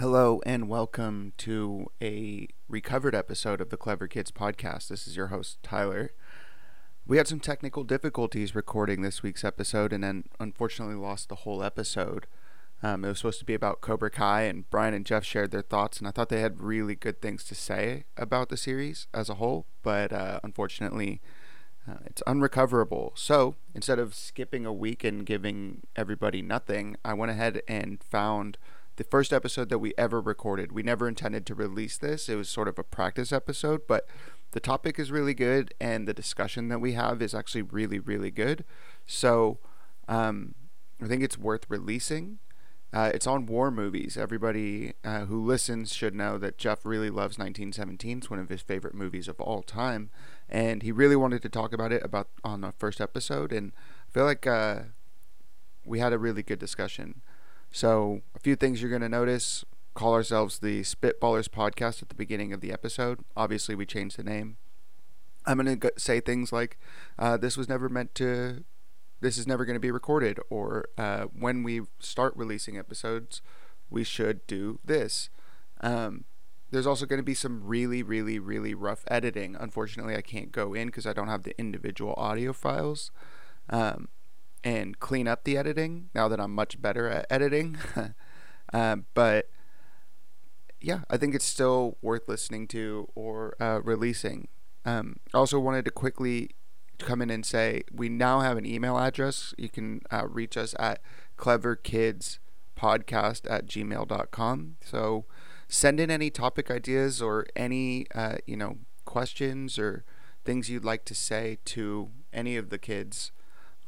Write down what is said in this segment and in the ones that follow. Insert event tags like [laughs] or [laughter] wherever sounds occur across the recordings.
Hello and welcome to a recovered episode of the Clever Kids podcast. This is your host, Tyler. We had some technical difficulties recording this week's episode and then unfortunately lost the whole episode. Um, it was supposed to be about Cobra Kai, and Brian and Jeff shared their thoughts, and I thought they had really good things to say about the series as a whole, but uh, unfortunately, uh, it's unrecoverable. So instead of skipping a week and giving everybody nothing, I went ahead and found the first episode that we ever recorded. We never intended to release this, it was sort of a practice episode, but the topic is really good, and the discussion that we have is actually really, really good. So um, I think it's worth releasing. Uh, it's on war movies. Everybody uh, who listens should know that Jeff really loves 1917. It's one of his favorite movies of all time, and he really wanted to talk about it about on the first episode. And I feel like uh, we had a really good discussion. So a few things you're going to notice: call ourselves the Spitballers Podcast at the beginning of the episode. Obviously, we changed the name. I'm going to say things like, uh, "This was never meant to this is never going to be recorded or uh, when we start releasing episodes we should do this um, there's also going to be some really really really rough editing unfortunately i can't go in because i don't have the individual audio files um, and clean up the editing now that i'm much better at editing um, [laughs] but yeah i think it's still worth listening to or uh, releasing um, also wanted to quickly come in and say we now have an email address. You can uh, reach us at cleverkidspodcast at gmail.com. So send in any topic ideas or any, uh, you know, questions or things you'd like to say to any of the kids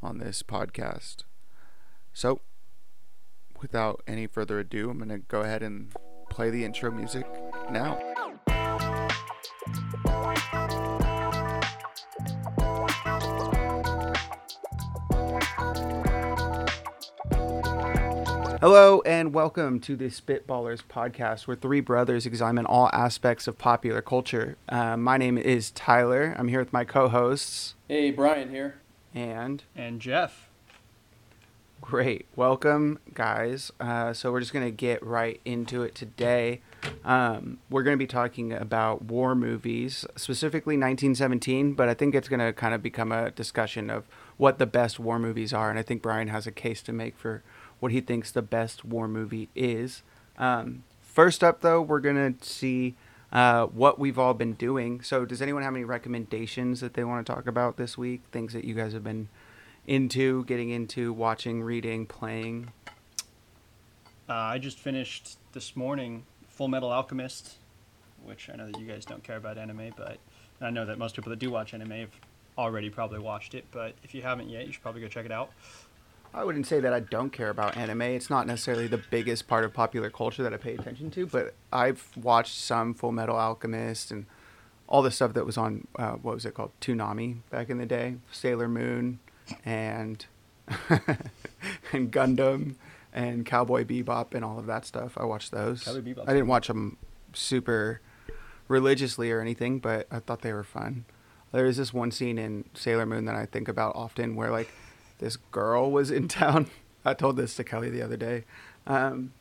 on this podcast. So without any further ado, I'm going to go ahead and play the intro music now. Hello and welcome to the Spitballers podcast, where three brothers examine all aspects of popular culture. Uh, my name is Tyler. I'm here with my co-hosts. Hey, Brian here. And and Jeff. Great, welcome, guys. Uh, so we're just gonna get right into it today. Um, we're gonna be talking about war movies, specifically 1917, but I think it's gonna kind of become a discussion of what the best war movies are, and I think Brian has a case to make for what he thinks the best war movie is. Um, first up, though, we're going to see uh, what we've all been doing. So, does anyone have any recommendations that they want to talk about this week? Things that you guys have been into, getting into, watching, reading, playing? Uh, I just finished this morning Full Metal Alchemist, which I know that you guys don't care about anime, but I know that most people that do watch anime have already probably watched it. But if you haven't yet, you should probably go check it out. I wouldn't say that I don't care about anime. It's not necessarily the biggest part of popular culture that I pay attention to, but I've watched some Full Metal Alchemist and all the stuff that was on uh, what was it called Toonami back in the day, Sailor Moon, and [laughs] and Gundam and Cowboy Bebop and all of that stuff. I watched those. I didn't watch them super religiously or anything, but I thought they were fun. There is this one scene in Sailor Moon that I think about often where like this girl was in town. [laughs] I told this to Kelly the other day. Um,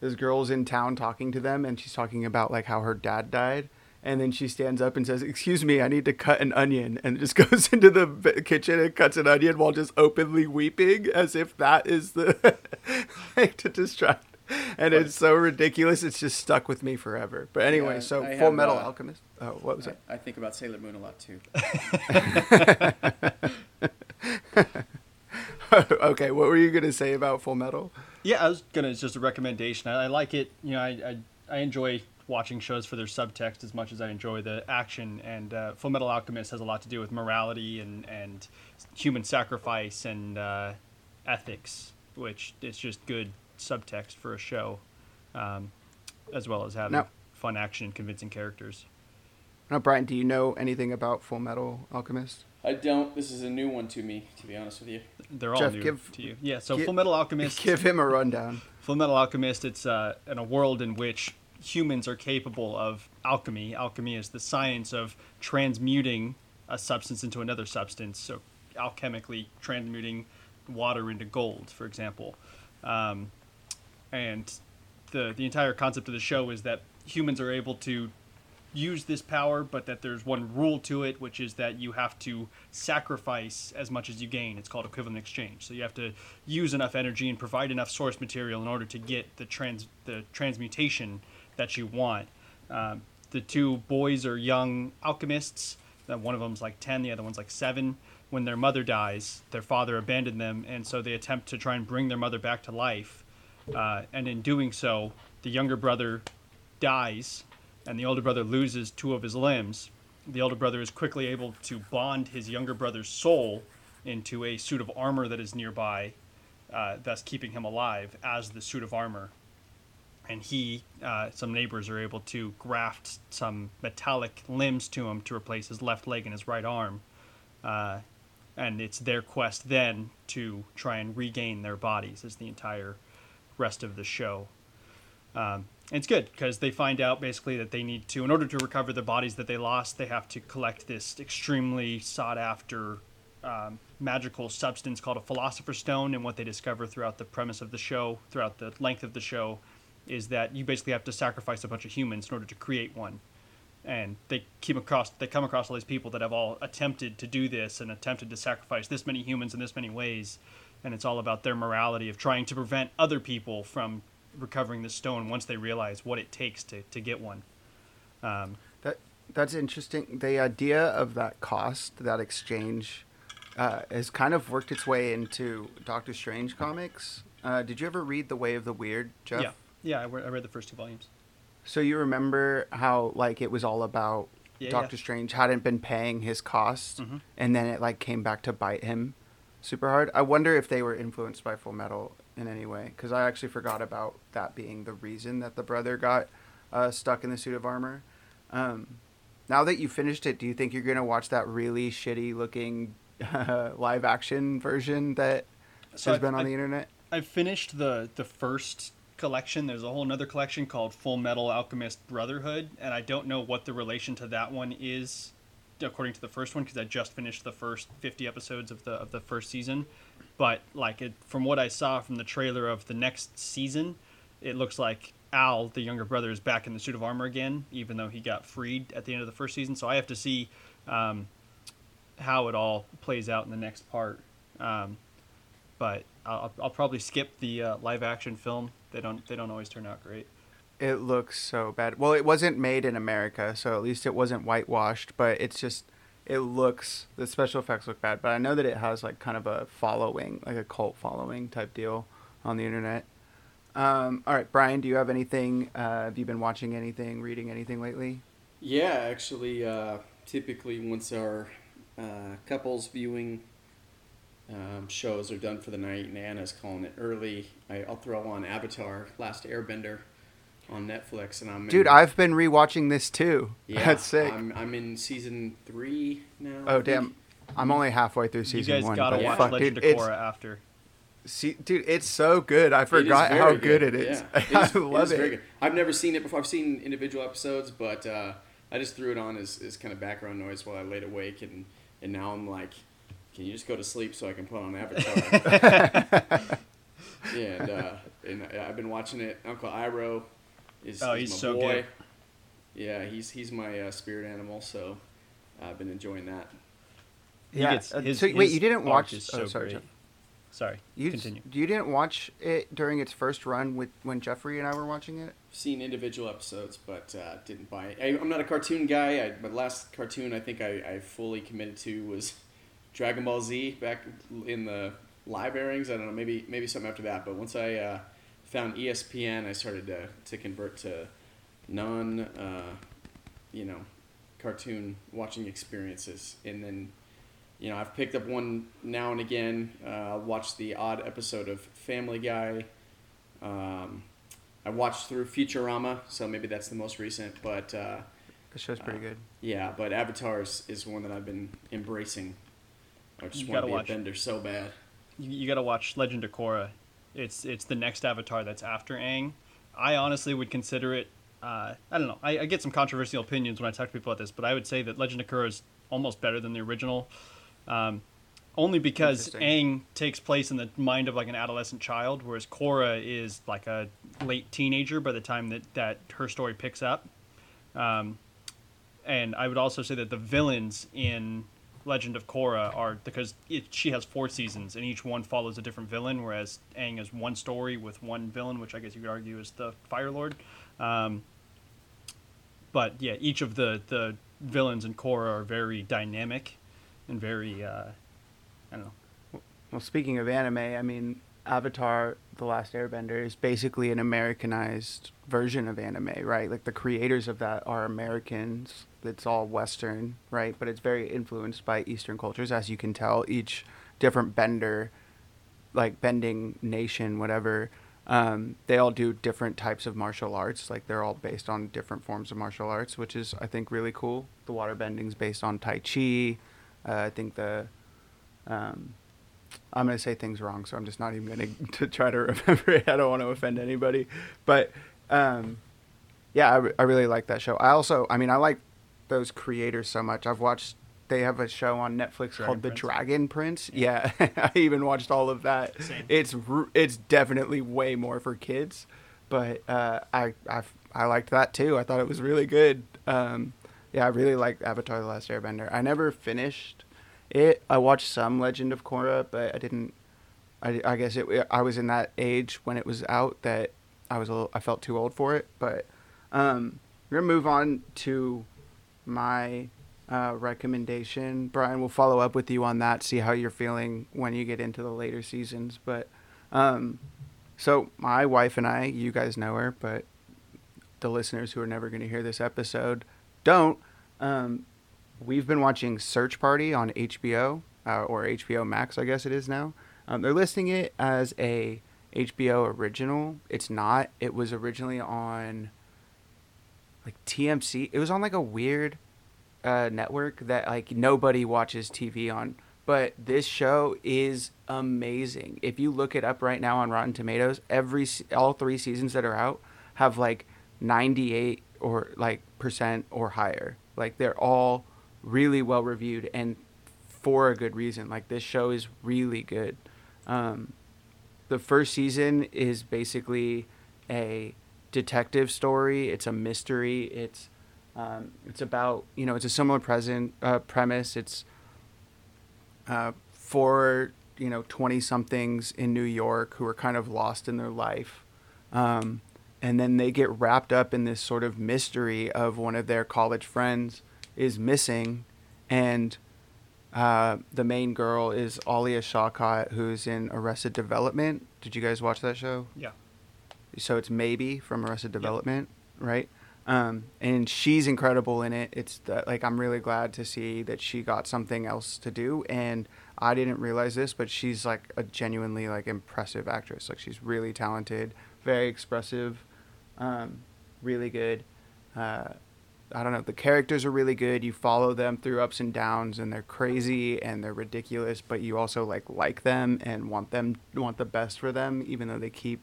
this girl's in town talking to them, and she's talking about like how her dad died. And then she stands up and says, "Excuse me, I need to cut an onion," [laughs] and just goes [laughs] into the kitchen and cuts an onion while just openly weeping, as if that is the like to distract. And but, it's so ridiculous; it's just stuck with me forever. But anyway, yeah, so I Full Metal uh, Alchemist. Oh, what was I, it? I think about Sailor Moon a lot too. [laughs] okay, what were you gonna say about Full Metal? Yeah, I was gonna. It's just a recommendation. I, I like it. You know, I, I, I enjoy watching shows for their subtext as much as I enjoy the action. And uh, Full Metal Alchemist has a lot to do with morality and and human sacrifice and uh, ethics, which is just good subtext for a show, um, as well as having now, fun action and convincing characters. Now, Brian, do you know anything about Full Metal Alchemist? I don't. This is a new one to me, to be honest with you. They're all Jeff, new give, to you. Yeah. So give, Full Metal Alchemist. Give him a rundown. Full Metal Alchemist. It's uh, in a world in which humans are capable of alchemy. Alchemy is the science of transmuting a substance into another substance. So, alchemically transmuting water into gold, for example. Um, and the the entire concept of the show is that humans are able to use this power, but that there's one rule to it, which is that you have to sacrifice as much as you gain. It's called equivalent exchange. So you have to use enough energy and provide enough source material in order to get the trans the transmutation that you want. Um, the two boys are young alchemists. Uh, one of them's like ten, the other one's like seven. When their mother dies, their father abandoned them, and so they attempt to try and bring their mother back to life. Uh, and in doing so, the younger brother dies and the older brother loses two of his limbs, the older brother is quickly able to bond his younger brother's soul into a suit of armor that is nearby, uh, thus keeping him alive as the suit of armor. And he, uh, some neighbors are able to graft some metallic limbs to him to replace his left leg and his right arm. Uh, and it's their quest then to try and regain their bodies, as the entire rest of the show. Um, and it's good because they find out basically that they need to, in order to recover the bodies that they lost, they have to collect this extremely sought after um, magical substance called a philosopher's stone. And what they discover throughout the premise of the show, throughout the length of the show, is that you basically have to sacrifice a bunch of humans in order to create one. And they keep across, they come across all these people that have all attempted to do this and attempted to sacrifice this many humans in this many ways. And it's all about their morality of trying to prevent other people from recovering the stone once they realize what it takes to, to get one. Um, that that's interesting. The idea of that cost, that exchange, uh, has kind of worked its way into Doctor Strange comics. Uh, did you ever read The Way of the Weird, Jeff? Yeah, yeah, I, re- I read the first two volumes. So you remember how like it was all about Yeah, Doctor yeah. Strange hadn't been paying his cost, Mhm. and then it like came back to bite him super hard. I wonder if they were influenced by Full Metal in any way, because I actually forgot about that being the reason that the brother got uh, stuck in the suit of armor. Um, now that you finished it, do you think you're gonna watch that really shitty looking uh, [laughs] live action version that So has I- been on I- the internet? I finished the the first collection. There's a whole other collection called Full Metal Alchemist Brotherhood, and I don't know what the relation to that one is, according to the first one, because I just finished the first 50 episodes of the of the first season. But like it, from what I saw from the trailer of the next season, it looks like Al, the younger brother, is back in the suit of armor again, even though he got freed at the end of the first season. So I have to see um, how it all plays out in the next part. Um, but I'll, I'll probably skip the uh, live action film. They don't they don't always turn out great. It looks so bad. Well, it wasn't made in America, so at least it wasn't whitewashed, but it's just it looks the special effects look bad, but I know that it has like kind of a following, like a cult following type deal on the internet. Um, all right, Brian, do you have anything? Uh, have you been watching anything, reading anything lately? Yeah, actually, uh, typically once our uh, couples viewing um, shows are done for the night, and Anna's calling it early, I, I'll throw on Avatar: Last Airbender on Netflix, and I'm Dude, in, I've been rewatching this too. [laughs] yeah, That's sick. I'm, I'm in season three now. Oh damn, I'm only halfway through season one. you guys one. gotta but watch fuck, Legend dude, of Korra after. see, dude, it's so good. I forgot how very good, it is. Yeah. [laughs] It I is, love is it. very good. I've never seen it before. I've seen individual episodes, but uh, I just threw it on as, as kind of background noise while I laid awake, and, and now I'm like, can you just go to sleep so I can put on Avatar? yeah, [laughs] and, uh, and I- I've been watching it. Uncle Iroh is, Oh, is he's my so boy. good. Yeah, he's he's my uh, spirit animal, so I've been enjoying that. He Yeah. gets- uh, his- so wait, you didn't watch? is oh, sorry, great. Sorry, You continue. you didn't watch it during its first run with when Jeffrey and I were watching it. I've seen individual episodes, but uh, didn't buy it. I, I'm not a cartoon guy. I, my last cartoon I think I, I fully committed to was Dragon Ball Z back in the live airings. I don't know, maybe maybe something after that. But once I uh, found ESPN, I started to, to convert to non, uh, you know, cartoon watching experiences. And then, you know, I've picked up one now and again. Uh, I'll watch the odd episode of Family Guy. Um, I watched through Futurama, so maybe that's the most recent. But uh, The show's pretty Uh, good. yeah, but Avatar is, is one that I've been embracing. I just You want to be watch. a bender so bad. You, you got to watch Legend of Korra. It's it's the next Avatar that's after Aang. I honestly would consider it. Uh, I don't know. I, I get some controversial opinions when I talk to people about this, but I would say that Legend of Korra is almost better than the original. Um, only because. Aang takes place in the mind of like an adolescent child, whereas Korra is like a late teenager by the time that, that her story picks up. Um, and I would also say that the villains in Legend of Korra are because it, she has four seasons and each one follows a different villain, whereas Aang is one story with one villain, which I guess you could argue is the Fire Lord. Um, but yeah, each of the the villains in Korra are very dynamic and very uh, I don't know. Well, speaking of anime, I mean, Avatar: The Last Airbender is basically an Americanized version of anime, right? Like the creators of that are Americans. It's all Western, right? But it's very influenced by Eastern cultures, as you can tell. Each different bender, like bending nation, whatever, um, they all do different types of martial arts. Like they're all based on different forms of martial arts, which is I think really cool. The water bending's based on Tai Chi. Uh, I think the um, I'm to say things wrong, so I'm just not even going [laughs] to try to remember it. I don't want to offend anybody. But um, yeah, I, re- I really like that show. I also, I mean, I like those creators so much. I've watched, they have a show on Netflix Dragon called The Dragon Prince. Yeah, [laughs] I even watched all of that. Same. It's it's definitely way more for kids, but uh, I, I, I liked that too. I thought it was really good. Um, yeah, I really liked Avatar: The Last Airbender. I never finished it. I watched some Legend of Korra, but I didn't. I, I guess it. I was in that age when it was out that I was a little. I felt too old for it. But um, we're gonna move on to my uh, recommendation. Brian, we'll follow up with you on that. See how you're feeling when you get into the later seasons. But um, so my wife and I, you guys know her, but the listeners who are never going to hear this episode don't. Um, we've been watching Search Party on HBO uh, or HBO Max, I guess it is now. Um, they're listing it as a HBO original. It's not. It was originally on like TMC. It was on like a weird uh, network that like nobody watches TV on. But this show is amazing. If you look it up right now on Rotten Tomatoes, every all three seasons that are out have like 98 or like percent or higher. Like they're all really well reviewed and for a good reason. Like this show is really good. Um, the first season is basically a detective story. It's a mystery. It's um, it's about you know it's a similar present uh, premise. It's uh, for you know twenty somethings in New York who are kind of lost in their life, um, and then they get wrapped up in this sort of mystery of one of their college friends is missing, and uh, the main girl is Alia Shawkat, who's in Arrested Development. Did you guys watch that show? Yeah. So it's maybe from Arrested Development, right? Um, and she's incredible in it. It's the, like I'm really glad to see that she got something else to do, and I didn't realize this, but she's like a genuinely like impressive actress. Like she's really talented, very expressive, um, really good. Uh, I don't know. The characters are really good. You follow them through ups and downs, and they're crazy and they're ridiculous, but you also like like them and want them want the best for them, even though they keep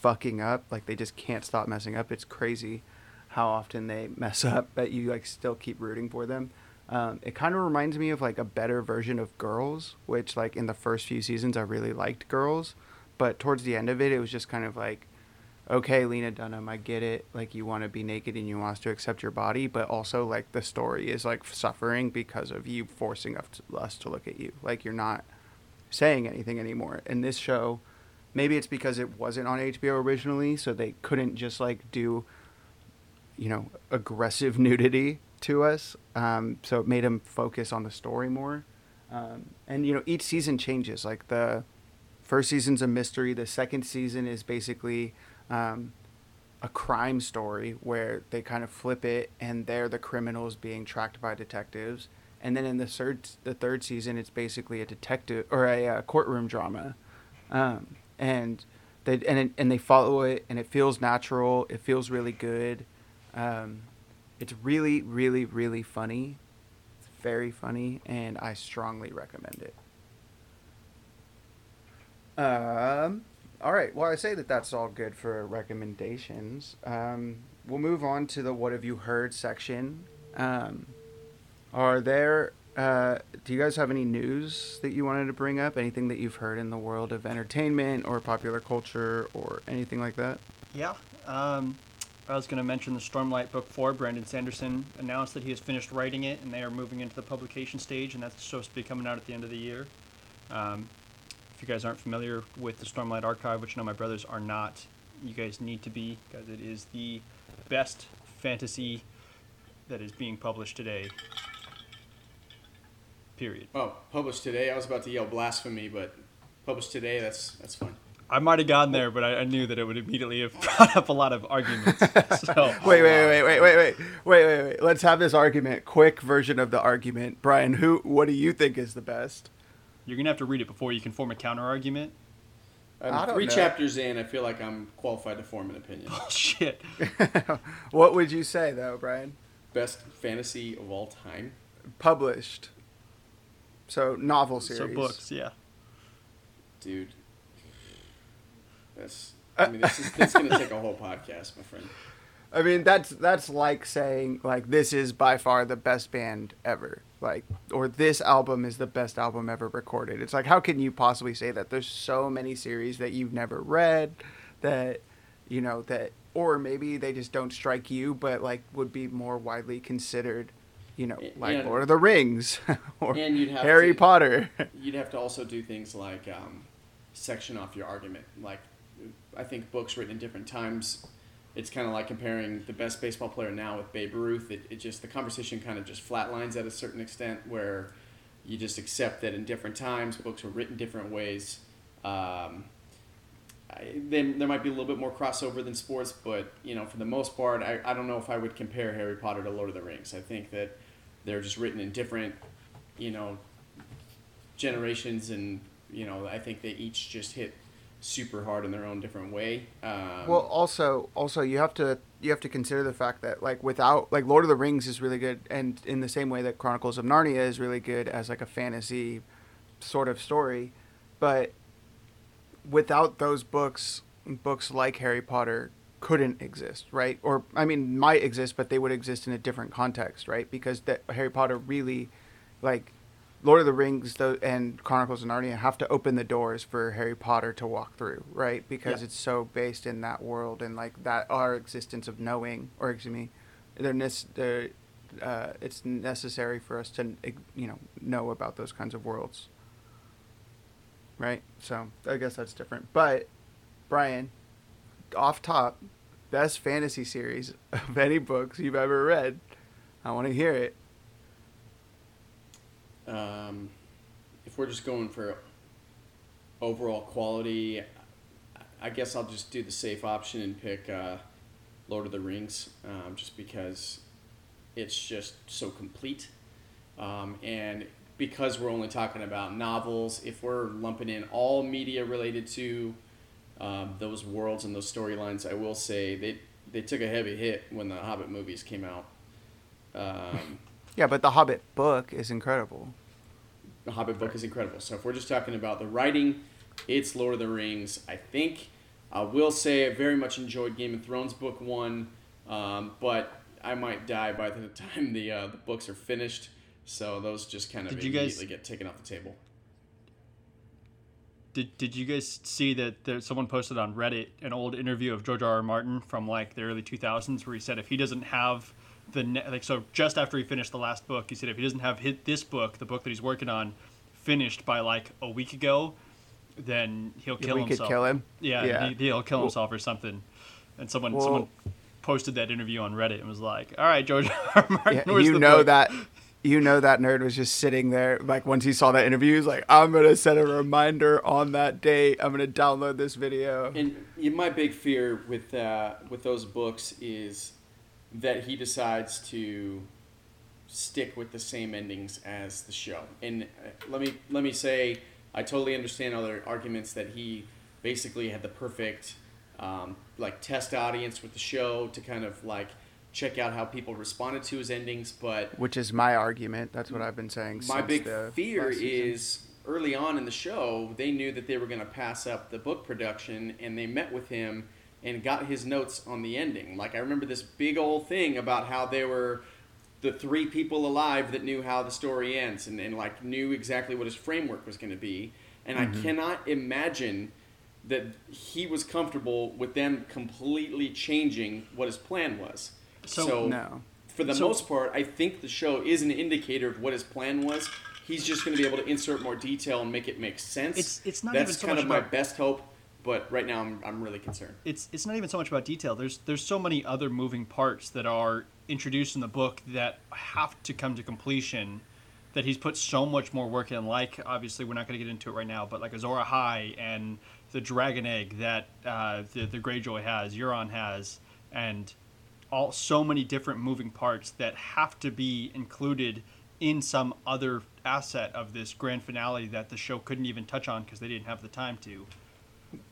fucking up. Like they just can't stop messing up. It's crazy how often they [laughs] mess up, but you like still keep rooting for them. Um, it kind of reminds me of like a better version of Girls, which like in the first few seasons I really liked Girls, but towards the end of it, it was just kind of like, okay, Lena Dunham, I get it. Like you want to be naked and you want us to accept your body, but also like the story is like suffering because of you forcing us to, us to look at you. Like you're not saying anything anymore. And this show, maybe it's because it wasn't on HBO originally, so they couldn't just like do, you know, aggressive [laughs] nudity to us. Um, so it made them focus on the story more. Um, and you know, each season changes. Like the first season's a mystery. The second season is basically um, a crime story where they kind of flip it, and they're the criminals being tracked by detectives. And then in the third, the third season, it's basically a detective or a, uh courtroom drama, um, and they and it, and they follow it, and it feels natural. It feels really good. Um, it's really, really, really funny. It's very funny, and I strongly recommend it. Um, all right. Well, I say that that's all good for recommendations. Um, we'll move on to the "What have you heard" section. Um, are there Uh, do you guys have any news that you wanted to bring up? Anything that you've heard in the world of entertainment or popular culture or anything like that? Yeah. Um, I was going to mention the Stormlight Book 4. Brandon Sanderson announced that he has finished writing it and they are moving into the publication stage, and that's supposed to be coming out at the end of the year. Um, if you guys aren't familiar with the Stormlight Archive, which I know my brothers are not, you guys need to be because it is the best fantasy that is being published today. Period. Oh, published today. I was about to yell blasphemy, but published today. That's that's fine. I might have gotten there, but I, I knew that it would immediately have [laughs] brought up a lot of arguments. [laughs] So Wait, wait, wait, wait, wait, wait, wait, wait, wait. Let's have this argument. Quick version of the argument. Brian, who? What do you think is the best? you're gonna have to read it before you can form a counter argument. I'm I don't three know. chapters in. I feel like I'm qualified to form an opinion. [laughs] Oh shit. what would you say though, Brian? Best fantasy of all time. Published. So novel series. So books, yeah. dude. That's. Uh, I mean, this is this is gonna take a whole podcast, my friend. I mean, that's that's like saying like this is by far the best band ever. Like or this album is the best album ever recorded. It's like how can you possibly say that? There's so many series that you've never read that you know that or maybe they just don't strike you but like would be more widely considered, you know, like And- Lord of the Rings [laughs] or And you'd have Harry to- Potter. [laughs] You'd have to also do things like um, section off your argument. Like, I think books written in different times. It's kind of like comparing the best baseball player now with Babe Ruth. It, it just the conversation kind of just flatlines at a certain extent, where you just accept that in different times books were written different ways. Um, I, then there might be a little bit more crossover than sports, but you know, for the most part, I, I don't know if I would compare Harry Potter to Lord of the Rings. I think that they're just written in different, you know, generations, and you know, I think they each just hit super hard in their own different way. Um, Well, also, also you have to you have to consider the fact that like without like Lord of the Rings is really good, and in the same way that Chronicles of Narnia is really good as like a fantasy sort of story, but without those books, books like Harry Potter couldn't exist, right? Or I mean, might exist, but they would exist in a different context, right? Because that Harry Potter really, like, Lord of the Rings though, and Chronicles of Narnia have to open the doors for Harry Potter to walk through, right? Because Yeah. it's so based in that world and like that our existence of knowing, or excuse me, they're they're, uh, it's necessary for us to you know know about those kinds of worlds, right? So I guess that's different. But Brian, off top, best fantasy series [laughs] of any books you've ever read. I want to hear it. um, if we're just going for overall quality, I guess I'll just do the safe option and pick uh, Lord of the Rings, um, just because it's just so complete. Um, and because we're only talking about novels, if we're lumping in all media related to um, those worlds and those storylines, I will say they they took a heavy hit when the Hobbit movies came out. Um, [laughs] Yeah, but the Hobbit book is incredible. the Hobbit book is incredible. So if we're just talking about the writing, it's Lord of the Rings. I think I will say I very much enjoyed Game of Thrones book one, um, but I might die by the [laughs] time the uh, the books are finished. So those just kind of Did you guys- immediately get taken off the table. Did, did you guys see that there, someone posted on Reddit an old interview of George R. R. Martin from like the early 2000s where he said if he doesn't have the ne- like so just after he finished the last book he said if he doesn't have hit this book the book that he's working on finished by like a week ago then he'll kill we could himself. kill him. Yeah, Yeah. He, will kill Well- himself or something. And someone Well- someone posted that interview on Reddit and was like, "All right, George R. R. Martin, Yeah, you the know book?" that you know that nerd was just sitting there like once he saw that interview he's like i'm gonna set a reminder on that date i'm gonna download this video And my big fear with uh, with those books is that he decides to stick with the same endings as the show. And uh, let me let me say, I totally understand other arguments that he basically had the perfect um, like test audience with the show to kind of like check out how people responded to his endings, but which is my argument that's what i've been saying my big fear is early on in the show they knew that they were going to pass up the book production and they met with him and got his notes on the ending like i remember this big old thing about how they were the three people alive that knew how the story ends and, and like knew exactly what his framework was going to be. And Mm-hmm. I cannot imagine that he was comfortable with them completely changing what his plan was. So- So, No. for the So- most part, I think the show is an indicator of what his plan was. He's just going to be able to insert more detail and make it make sense. It's- it's not That's even so kind much of my about- best hope, but right now I'm, I'm really concerned. it's it's not even so much about detail. There's there's so many other moving parts that are introduced in the book that have to come to completion. That he's put so much more work in. Like obviously we're not going to get into it right now, but like Azor Ahai and the Dragon Egg that uh, the the Greyjoy has, Euron has, and all so many different moving parts that have to be included in some other asset of this grand finale that the show couldn't even touch on because they didn't have the time to.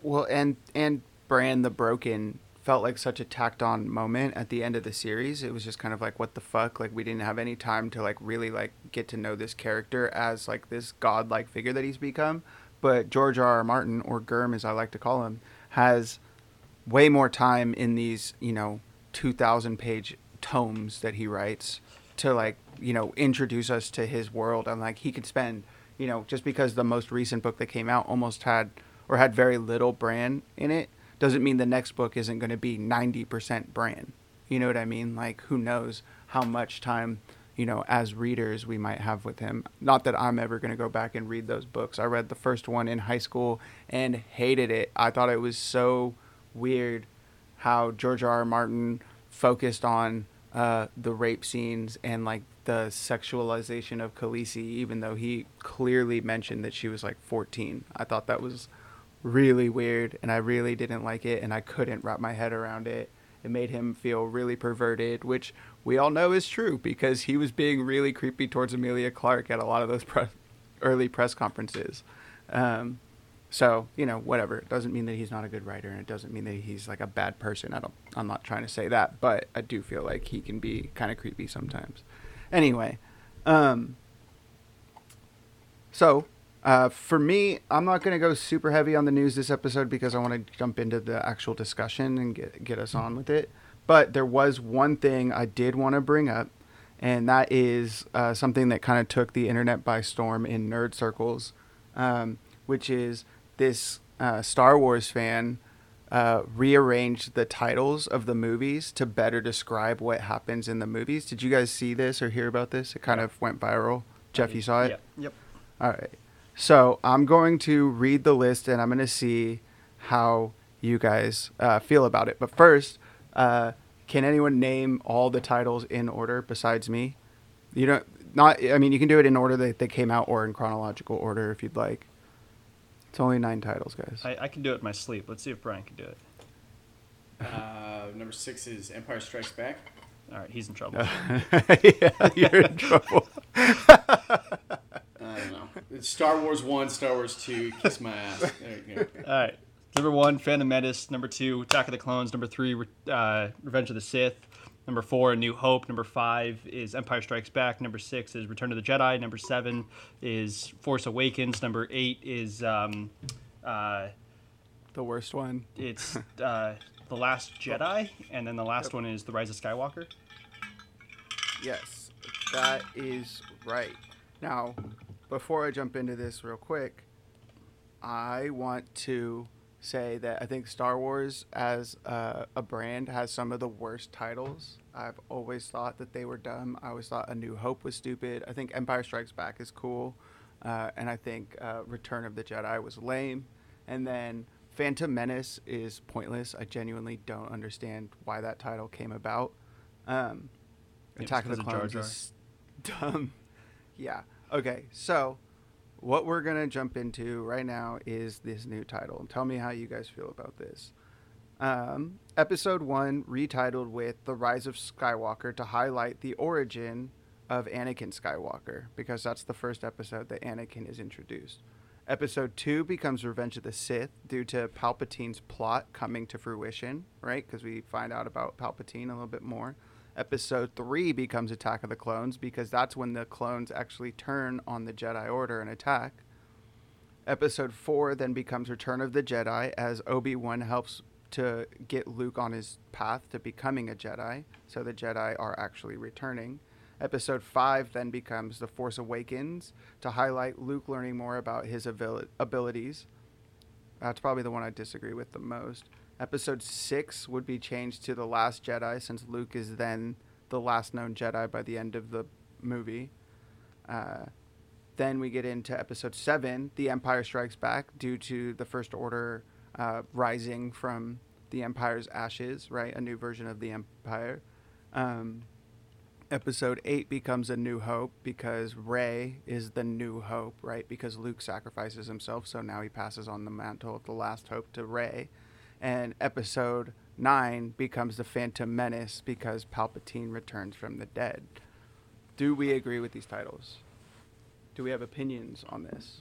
Well, and and Bran the Broken felt like such a tacked on moment at the end of the series. It was just kind of like what the fuck? Like we didn't have any time to like really like get to know this character as like this godlike figure that he's become. But George R. R. Martin or Germ as I like to call him has way more time in these, you know, 2000 page tomes that he writes to like, you know, introduce us to his world and like he could spend, you know, just because the most recent book that came out almost had or had very little Bran in it doesn't mean the next book isn't going to be 90% Bran. You know what I mean? Like who knows how much time, you know, as readers we might have with him. Not that I'm ever going to go back and read those books. I read the first one in high school and hated it. I thought it was so weird how George R. R. Martin focused on uh, the rape scenes and like the sexualization of Khaleesi, even though he clearly mentioned that she was like 14. I thought that was really weird, and I really didn't like it, and I couldn't wrap my head around it. It made him feel really perverted, which we all know is true because he was being really creepy towards Emilia Clarke at a lot of those [laughs] pre- early press conferences. Um, so you know, whatever. It doesn't mean that he's not a good writer, and it doesn't mean that he's like a bad person. I don't. I'm not trying to say that, but I do feel like he can be kind of creepy sometimes. Anyway, um, so uh, for me, I'm not going to go super heavy on the news this episode because I want to jump into the actual discussion and get get us on with it. But there was one thing I did want to bring up, and that is uh, something that kind of took the internet by storm in nerd circles, um, which is this uh, Star Wars fan uh, rearranged the titles of the movies to better describe what happens in the movies. Did you guys see this or hear about this? It kind of went viral. Jeff, you saw it? Yeah. Yep. All right. So I'm going to read the list and I'm going to see how you guys uh, feel about it. But first, uh, can anyone name all the titles in order besides me? You don't not. I mean, you can do it in order that they came out or in chronological order if you'd like. It's only nine titles, guys. I, I can do it in my sleep. Let's see if Brian can do it. [laughs] Uh, number six is Empire Strikes Back. All right, he's in trouble. [laughs] yeah, you're in [laughs] trouble. I don't know. It's Star Wars one, Star Wars two. Kiss my ass. There you go. All right. Number one, Phantom Menace. Number two, Attack of the Clones. Number three, uh, Revenge of the Sith. Number four, A New Hope. Number five is Empire Strikes Back. Number six is Return of the Jedi. Number seven is Force Awakens. Number eight is um, uh, the worst one. it's uh, The Last Jedi, and then the last one is The Rise of Skywalker. Yes, that is right. Now, before I jump into this real quick, I want to say that I think Star Wars as a, a brand has some of the worst titles. I've always thought that they were dumb. I always thought A New Hope was stupid. I think Empire Strikes Back is cool. Uh, and I think uh, Return of the Jedi was lame. And then Phantom Menace is pointless. I genuinely don't understand why that title came about. Um, Attack of the the 'cause of Jar Clones is dumb. [laughs] yeah. Okay. So, what we're gonna jump into right now is this new title. Tell me how you guys feel about this. Um, episode one, retitled with "The Rise of Skywalker" to highlight the origin of Anakin Skywalker, because that's the first episode that Anakin is introduced. Episode two becomes Revenge of the Sith due to Palpatine's plot coming to fruition, right? Because we find out about Palpatine a little bit more. Episode three becomes Attack of the Clones because that's when the clones actually turn on the Jedi Order and attack. Episode four then becomes Return of the Jedi as Obi Wan helps to get Luke on his path to becoming a Jedi. So the Jedi are actually returning. Episode 5 then becomes The Force Awakens to highlight Luke learning more about his abil- abilities. That's probably the one I disagree with the most. Episode 6 would be changed to The Last Jedi since Luke is then the last known Jedi by the end of the movie. Uh, then we get into episode 7, The Empire Strikes Back, due to the First Order uh, rising from the Empire's ashes, right? A new version of the Empire. Um, episode 8 becomes A New Hope because Rey is the new hope, right? Because Luke sacrifices himself, so now he passes on the mantle of the last hope to Rey. And episode 9 becomes The Phantom Menace because Palpatine returns from the dead. Do we agree with these titles? Do we have opinions on this?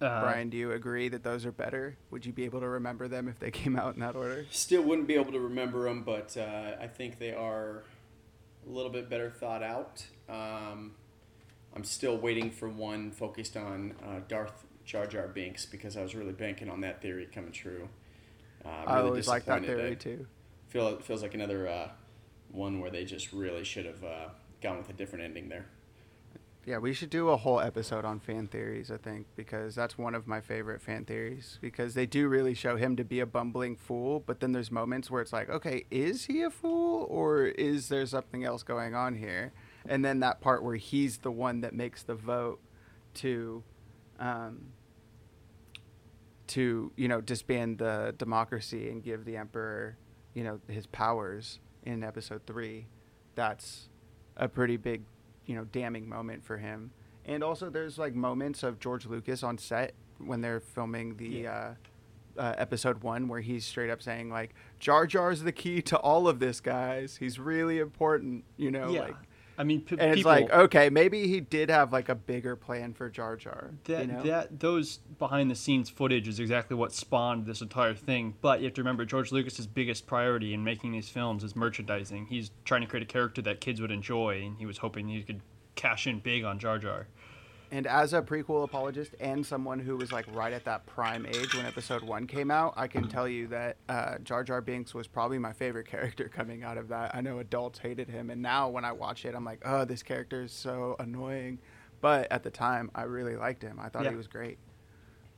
Uh, Brian, do you agree that those are better? Would you be able to remember them if they came out in that order? Still wouldn't be able to remember them, but uh, I think they are a little bit better thought out. Um, I'm still waiting for one focused on uh, Darth Jar Jar Binks because I was really banking on that theory coming true. Uh, I really always like that theory that- too. Feel it feels like another uh, one where they just really should have uh, gone with a different ending there. Yeah, we should do a whole episode on fan theories, I think, because that's one of my favorite fan theories. Because they do really show him to be a bumbling fool, but then there's moments where it's like, okay, is he a fool or is there something else going on here? And then that part where he's the one that makes the vote to, um, to you know disband the democracy and give the emperor, you know, his powers in episode three. That's a pretty big you know damning moment for him and also there's like moments of george lucas on set when they're filming the uh, uh, episode one where he's straight up saying like jar jar's the key to all of this guys he's really important you know yeah. like I mean, p- and it's people, like okay maybe he did have like a bigger plan for jar jar that you know? that those behind the scenes footage is exactly what spawned this entire thing. But you have to remember, George Lucas's biggest priority in making these films is merchandising. He's trying to create a character that kids would enjoy, and he was hoping he could cash in big on Jar Jar. And as a prequel apologist and someone who was like right at that prime age when episode one came out, I can tell you that uh, Jar Jar Binks was probably my favorite [laughs] character coming out of that. I know adults hated him, and now when I watch it, I'm like, oh, this character is so annoying. But at the time, I really liked him. I thought Yeah. he was great.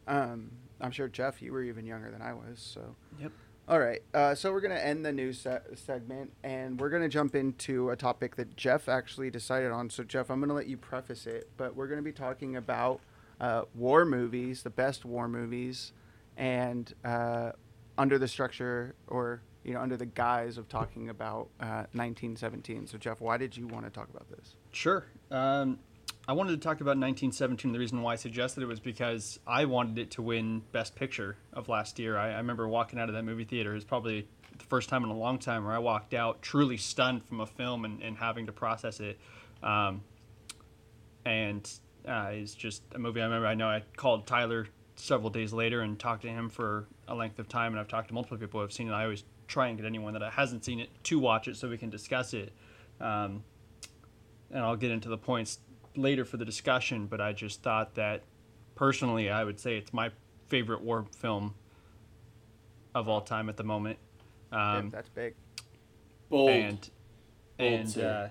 Um, I'm sure Jeff, you were even younger than I was, so. Yep. All right, uh, so we're going to end the news se- segment and we're going to jump into a topic that Jeff actually decided on. So, Jeff, I'm going to let you preface it, but we're going to be talking about uh, war movies, the best war movies, and uh, under the structure or you know under the guise of talking about uh, 1917. So, Jeff, why did you want to talk about this? Sure. Um, I wanted to talk about 1917. The reason why I suggested it was because I wanted it to win Best Picture of last year. I, I remember walking out of that movie theater. It was probably the first time in a long time where I walked out truly stunned from a film and, and having to process it. Um, and uh, it's just a movie I remember. I know I called Tyler several days later and talked to him for a length of time, and I've talked to multiple people who have seen it. I always try and get anyone that hasn't seen it to watch it so we can discuss it. Um, and I'll get into the points later for the discussion, but I just thought that personally, I would say it's my favorite war film of all time at the moment. Yeah, Um, that's big. Bold. and Bold, and uh,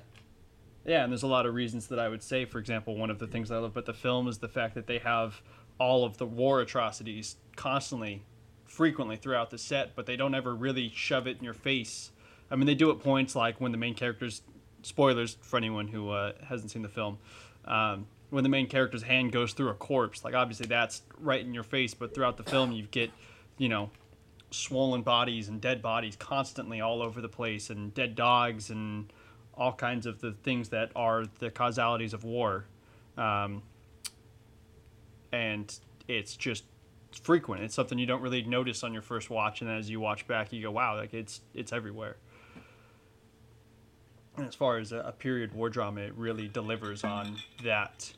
yeah, and there's a lot of reasons that I would say. For example, one of the things I love about the film is the fact that they have all of the war atrocities constantly, frequently throughout the set, but they don't ever really shove it in your face. I mean, they do at points like when the main characters, spoilers for anyone who uh, hasn't seen the film, um, when the main character's hand goes through a corpse. Like obviously that's right in your face, but throughout the film you get, you know, swollen bodies and dead bodies constantly all over the place and dead dogs and all kinds of the things that are the causalities of war um, and it's just frequent it's something you don't really notice on your first watch and as you watch back you go wow like it's it's everywhere and as far as a, a period war drama it really delivers on that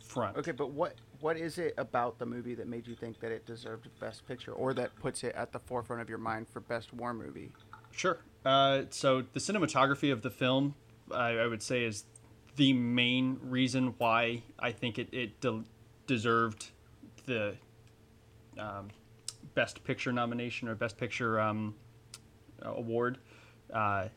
front Okay, but what what is it about the movie that made you think that it deserved Best Picture, or that puts it at the forefront of your mind for Best War Movie? Sure. Uh, so the cinematography of the film, I, I would say, is the main reason why I think it, it de- deserved the um, Best Picture nomination or Best Picture um, award. Uh,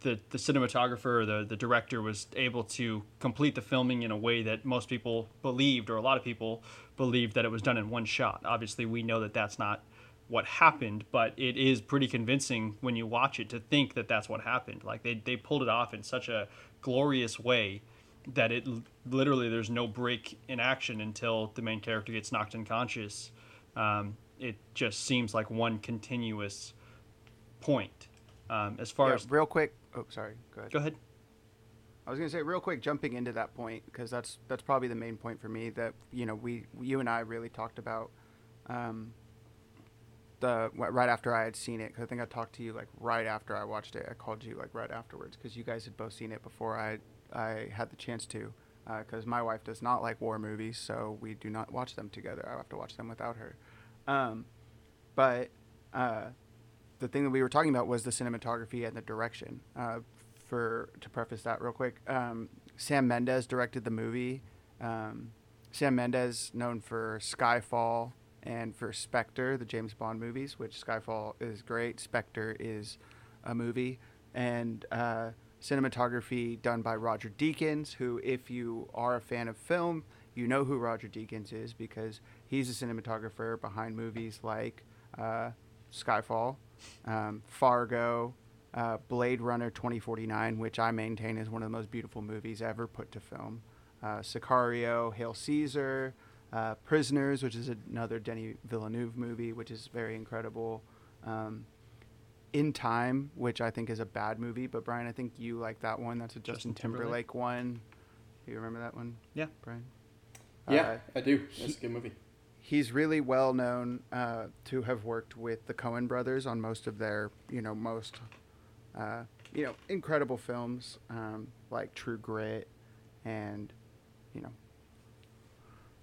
the, the cinematographer or the, the director was able to complete the filming in a way that most people believed, or a lot of people believed that it was done in one shot. Obviously, we know that that's not what happened, but it is pretty convincing when you watch it to think that that's what happened. Like they, they pulled it off in such a glorious way that it literally there's no break in action until the main character gets knocked unconscious. Um, it just seems like one continuous point. Um, as far Yeah, as real quick. Oh, sorry. Go ahead. go ahead. I was gonna say real quick, jumping into that point because that's that's probably the main point for me that you know we you and I really talked about um, the right after I had seen it 'cause I think I talked to you like right after I watched it. I called you like right afterwards because you guys had both seen it before I I had the chance to because my wife does not like war movies, so we do not watch them together. I have to watch them without her. Um, but uh, the thing that we were talking about was the cinematography and the direction. Uh, for to preface that real quick, um, Sam Mendes directed the movie. Um, Sam Mendes, known for Skyfall and for Spectre, the James Bond movies, which Skyfall is great. Spectre is a movie, and uh, cinematography done by Roger Deakins, who, if you are a fan of film, you know who Roger Deakins is because he's a cinematographer behind movies like uh, Skyfall, um, Fargo, uh, Blade Runner 2049, which I maintain is one of the most beautiful movies ever put to film, uh, Sicario, Hail Caesar, uh, Prisoners, which is another Denis Villeneuve movie, which is very incredible. Um, in Time, which I think is a bad movie, but Brian, I think you like that one. That's a Justin, Justin Timberlake. Timberlake one. Do you remember that one, Yeah. Brian? Yeah, Uh, I do. That's a good movie. He's really well known uh, to have worked with the Coen brothers on most of their, you know, most, uh, you know, incredible films um, like True Grit, and, you know,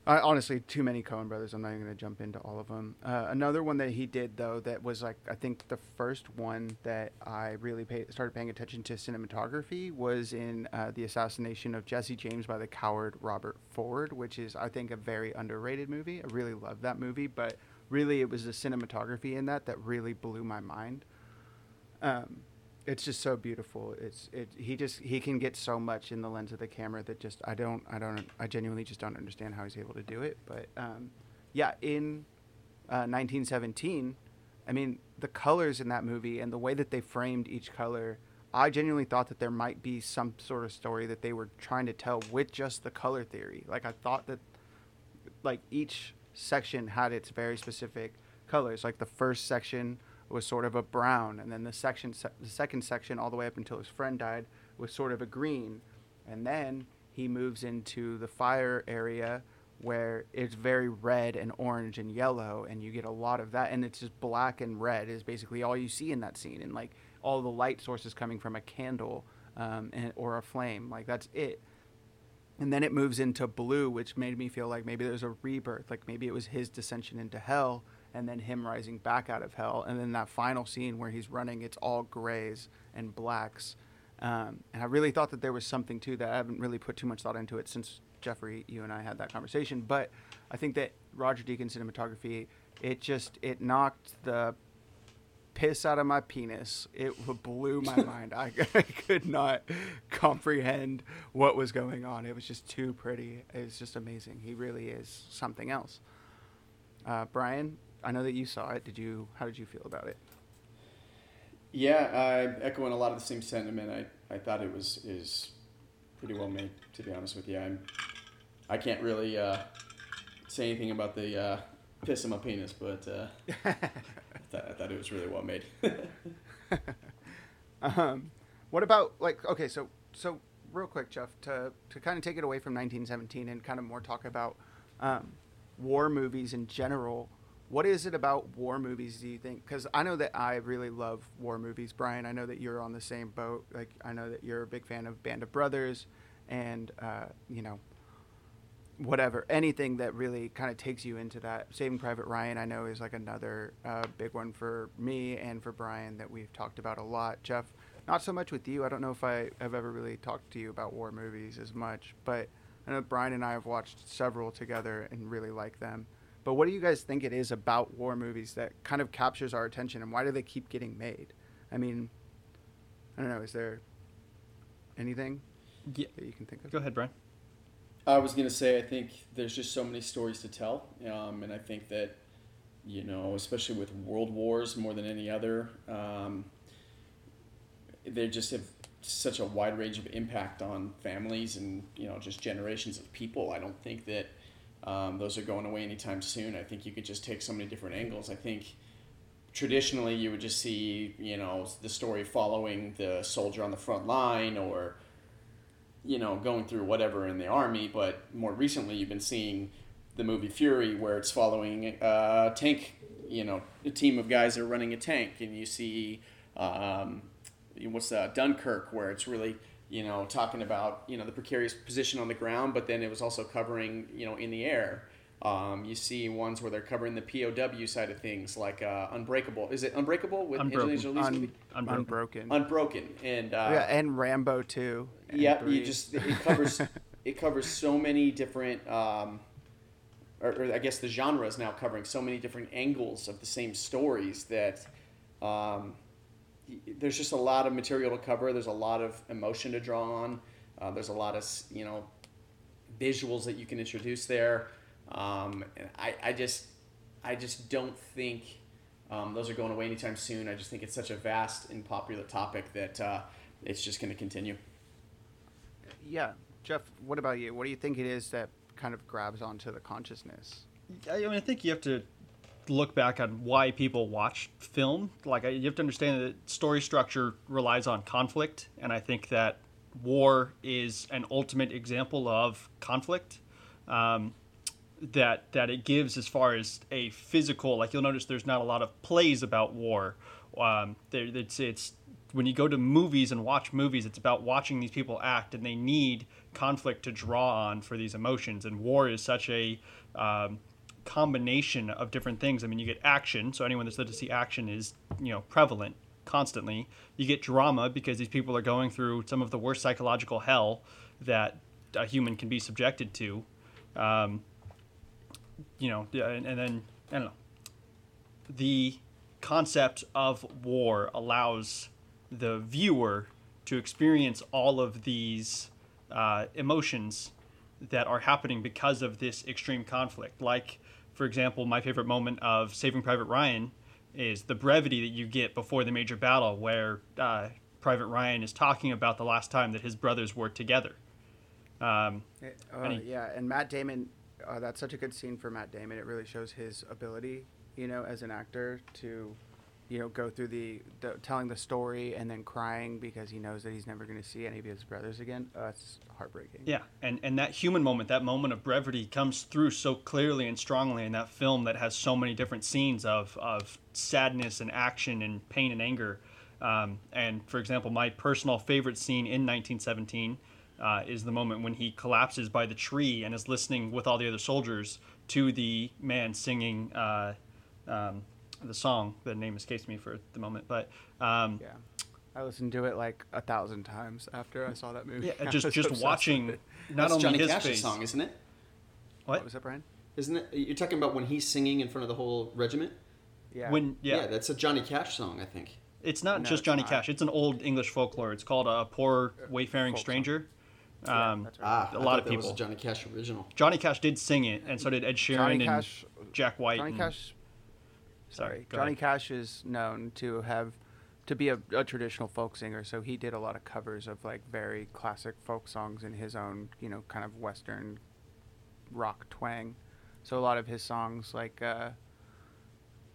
I, honestly, too many Coen brothers. I'm not even going to jump into all of them. Uh, another one that he did though that was like I think the first one that I really started paying attention to cinematography was in uh, the assassination of Jesse James by the coward Robert Ford, which is I think a very underrated movie. I really love that movie, but really it was the cinematography in that that really blew my mind. Um, it's just so beautiful. It's it. He just he can get so much in the lens of the camera that just I don't I don't I genuinely just don't understand how he's able to do it. But um, yeah, in uh, 1917, I mean the colors in that movie and the way that they framed each color, I genuinely thought that there might be some sort of story that they were trying to tell with just the color theory. Like I thought that like each section had its very specific colors. Like the first section was sort of a brown, and then the section, se- the second section, all the way up until his friend died, was sort of a green, and then he moves into the fire area where it's very red and orange and yellow, and you get a lot of that, and it's just black and red is basically all you see in that scene, and like all the light sources coming from a candle um, and, or a flame, like that's it. And then it moves into blue which made me feel like maybe there's a rebirth like maybe it was his descension into hell and then him rising back out of hell and then that final scene where he's running it's all grays and blacks um, and i really thought that there was something to that i haven't really put too much thought into it since jeffrey you and i had that conversation but i think that roger deakins cinematography it just it knocked the piss out of my penis. It blew my [laughs] mind. I, [laughs] I could not comprehend what was going on. It was just too pretty. It was just amazing. He really is something else. Uh, Brian, I know that you saw it. Did you? How did you feel about it? Yeah, I echoing a lot of the same sentiment. I, I thought it was is pretty well made. To be honest with you, I'm I can't really uh, say anything about the uh, piss in my penis, but uh, [laughs] I, thought, I thought it was really well made. [laughs] [laughs] Um, what about like okay, so so real quick, Jeff, to to kind of take it away from 1917 and kind of more talk about um, war movies in general. What is it about war movies? Do you think? Because I know that I really love war movies, Brian. I know that you're on the same boat. Like I know that you're a big fan of Band of Brothers, and uh, you know whatever anything that really kind of takes you into that saving private ryan i know is like another uh, big one for me and for brian that we've talked about a lot jeff not so much with you i don't know if i have ever really talked to you about war movies as much but i know brian and i have watched several together and really like them but what do you guys think it is about war movies that kind of captures our attention and why do they keep getting made i mean I don't know. Is there anything Yeah. that you can think of? Go ahead, Brian. I was gonna say I think there's just so many stories to tell, um, and I think that you know, especially with world wars more than any other, um, they just have such a wide range of impact on families and you know just generations of people. I don't think that um, those are going away anytime soon. I think you could just take so many different angles. I think traditionally you would just see you know the story following the soldier on the front line or you know, going through whatever in the army, but more recently you've been seeing the movie Fury, where it's following a tank, you know, a team of guys that are running a tank, and you see um, what's that Dunkirk, where it's really you know talking about you know the precarious position on the ground, but then it was also covering you know in the air. Um, you see ones where they're covering the POW side of things, like uh, Unbreakable. Is it Unbreakable with Unbroken. Angelina Jolie's Un- movie? Unbroken. unbroken. Unbroken, and uh, yeah, and Rambo too. and yeah, three. you just it covers it covers so many different, um, or, or I guess the genre is now covering so many different angles of the same stories that um, y- there's just a lot of material to cover. There's a lot of emotion to draw on. Uh, there's a lot of you know visuals that you can introduce there. Um, and I, I just I just don't think um, those are going away anytime soon. I just think it's such a vast and popular topic that uh, it's just going to continue. yeah, Jeff. What about you? What do you think it is that kind of grabs onto the consciousness? I mean, I think you have to look back on why people watch film. Like, I- you have to understand that story structure relies on conflict, and I think that war is an ultimate example of conflict. Um, that that it gives as far as a physical. Like you'll notice, there's not a lot of plays about war. Um, it's it's when you go to movies and watch movies, it's about watching these people act, and they need conflict to draw on for these emotions. And war is such a um, combination of different things. I mean, you get action, so anyone that's there to see action is you know prevalent constantly. You get drama because these people are going through some of the worst psychological hell that a human can be subjected to. Um, you know, and, and then I don't know. The concept of war allows the viewer to experience all of these uh, emotions that are happening because of this extreme conflict. Like, for example, my favorite moment of Saving Private Ryan is the brevity that you get before the major battle, where uh, Private Ryan is talking about the last time that his brothers were together. Um, It- uh, And he- yeah, and Matt Damon. Uh, that's such a good scene for Matt Damon. It really shows his ability, you know, as an actor to, you know, go through the, the telling the story and then crying because he knows that he's never going to see any of his brothers again. Uh, it's heartbreaking. Yeah, and and that human moment, that moment of brevity, comes through so clearly and strongly in that film that has so many different scenes of of sadness and action and pain and anger. Um, and for example, my personal favorite scene in 1917 uh, is the moment when he collapses by the tree and is listening with all the other soldiers to the man singing uh, um, the song. The name escapes me for the moment, but um, Yeah. I listened to it like a thousand times after I saw that movie. yeah, [laughs] just just watching not That's only Johnny his Cash's face. song, isn't it? What What? was that, Brian? Isn't it? You're talking about when he's singing in front of the whole regiment. Yeah. When yeah, that's a Johnny Cash song, I think. It's not No, just it's Johnny not. Cash. It's an old English folklore. It's called a poor wayfaring folk stranger. Yeah, Um, that's right. Ah, A I lot thought of that was a people. Johnny Cash original. Johnny Cash did sing it, and so did Ed Sheeran Johnny and Jack White. Johnny and- Cash. Sorry, go Johnny ahead. Cash is known to have to be a, a traditional folk singer. So he did a lot of covers of like very classic folk songs in his own, you know, kind of western rock twang. So a lot of his songs, like uh,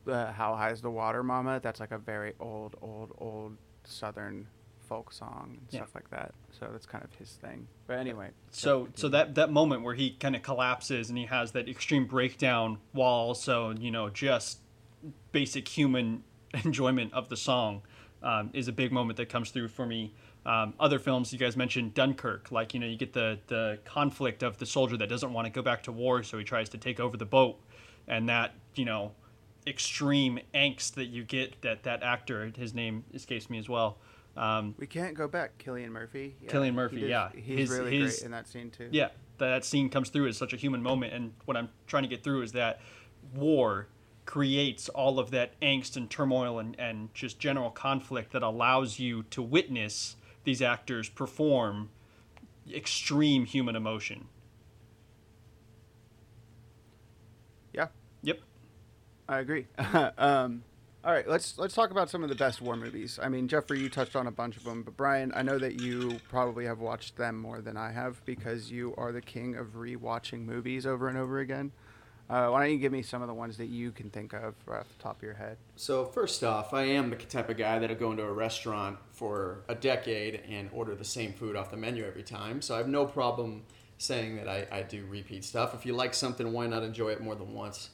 uh, "How High's the Water, Mama," that's like a very old, old, old southern folk song and Yeah. stuff like that. So that's kind of his thing. But anyway, So so that that moment where he kind of collapses and he has that extreme breakdown while also you know just basic human [laughs] enjoyment of the song um, is a big moment that comes through for me. Um, other films you guys mentioned Dunkirk, like you know you get the the conflict of the soldier that doesn't want to go back to war, so he tries to take over the boat, and that you know extreme angst that you get that that actor his name escapes me as well. Um, we can't go back. Cillian Murphy. Yeah, Cillian he Murphy, did- yeah. he's His- really his- great in that scene too. yeah, that scene comes through as such a human moment, and what I'm trying to get through is that war creates all of that angst and turmoil and, and just general conflict that allows you to witness these actors perform extreme human emotion. Yeah, Yep. I agree. [laughs] um, all right, let's let's talk about some of the best war movies. I mean, Jeffrey, you touched on a bunch of them, but Brian, I know that you probably have watched them more than I have because you are the king of rewatching movies over and over again. Uh, why don't you give me some of the ones that you can think of right off the top of your head? So first off, I am the type of guy that'll go into a restaurant for a decade and order the same food off the menu every time. So I have no problem saying that I, I do repeat stuff. If you like something, why not enjoy it more than once?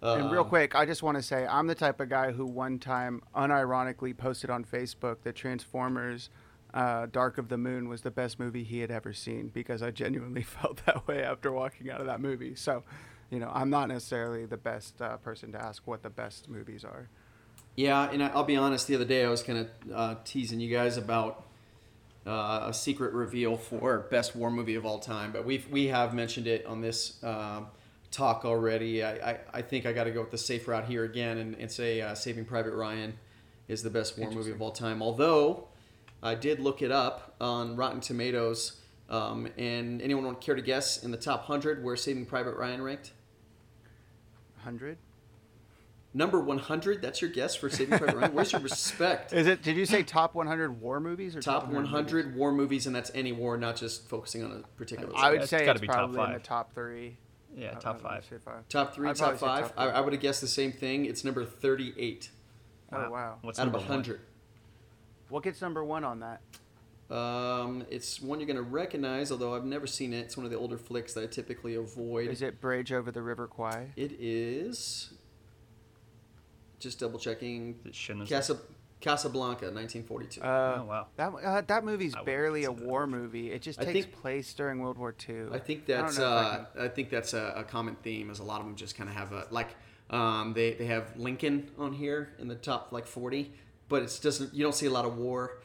And real Um, quick, I just want to say I'm the type of guy who one time unironically posted on Facebook that Transformers uh, Dark of the Moon was the best movie he had ever seen because I genuinely [laughs] felt that way after walking out of that movie. So, you know, I'm not necessarily the best uh, person to ask what the best movies are. Yeah, and I'll be honest. The other day, I was kind of uh, teasing you guys about uh, a secret reveal for best war movie of all time, but we've we have mentioned it on this um talk already. I, I, I think I got to go with the safe route here again and, and say uh, Saving Private Ryan is the best war movie of all time. Although I did look it up on Rotten Tomatoes, um, and anyone want to care to guess in the top hundred where Saving Private Ryan ranked? 100? Number one hundred. That's your guess for Saving Private Ryan. Where's your respect? [laughs] Is it? Did you say top 100 war movies or top 100 movies? war movies, and that's any war, not just focusing on a particular. I would say gotta it's be top probably in the top three. Yeah, top I would five. say five. top three, I'd top five. top I. I would have guessed the same thing. It's number 38 Oh wow! What's out of number one? 100. What gets number one on that? Um, it's one you're going to recognize, although I've never seen it. It's one of the older flicks that I typically avoid. Is it Bridge over the River Kwai? It is. Just double checking. Is it Schindler's Casa, Casablanca, 1942. Uh, Oh, wow. That uh, that movie's I barely a consider that. war movie. It just I takes think- place during World War II. I think that's I uh, I, think that's a, a common theme. Is a lot of them just kind of have a like um, they they have Lincoln on here in the top like forty, but it's doesn't you don't see a lot of war.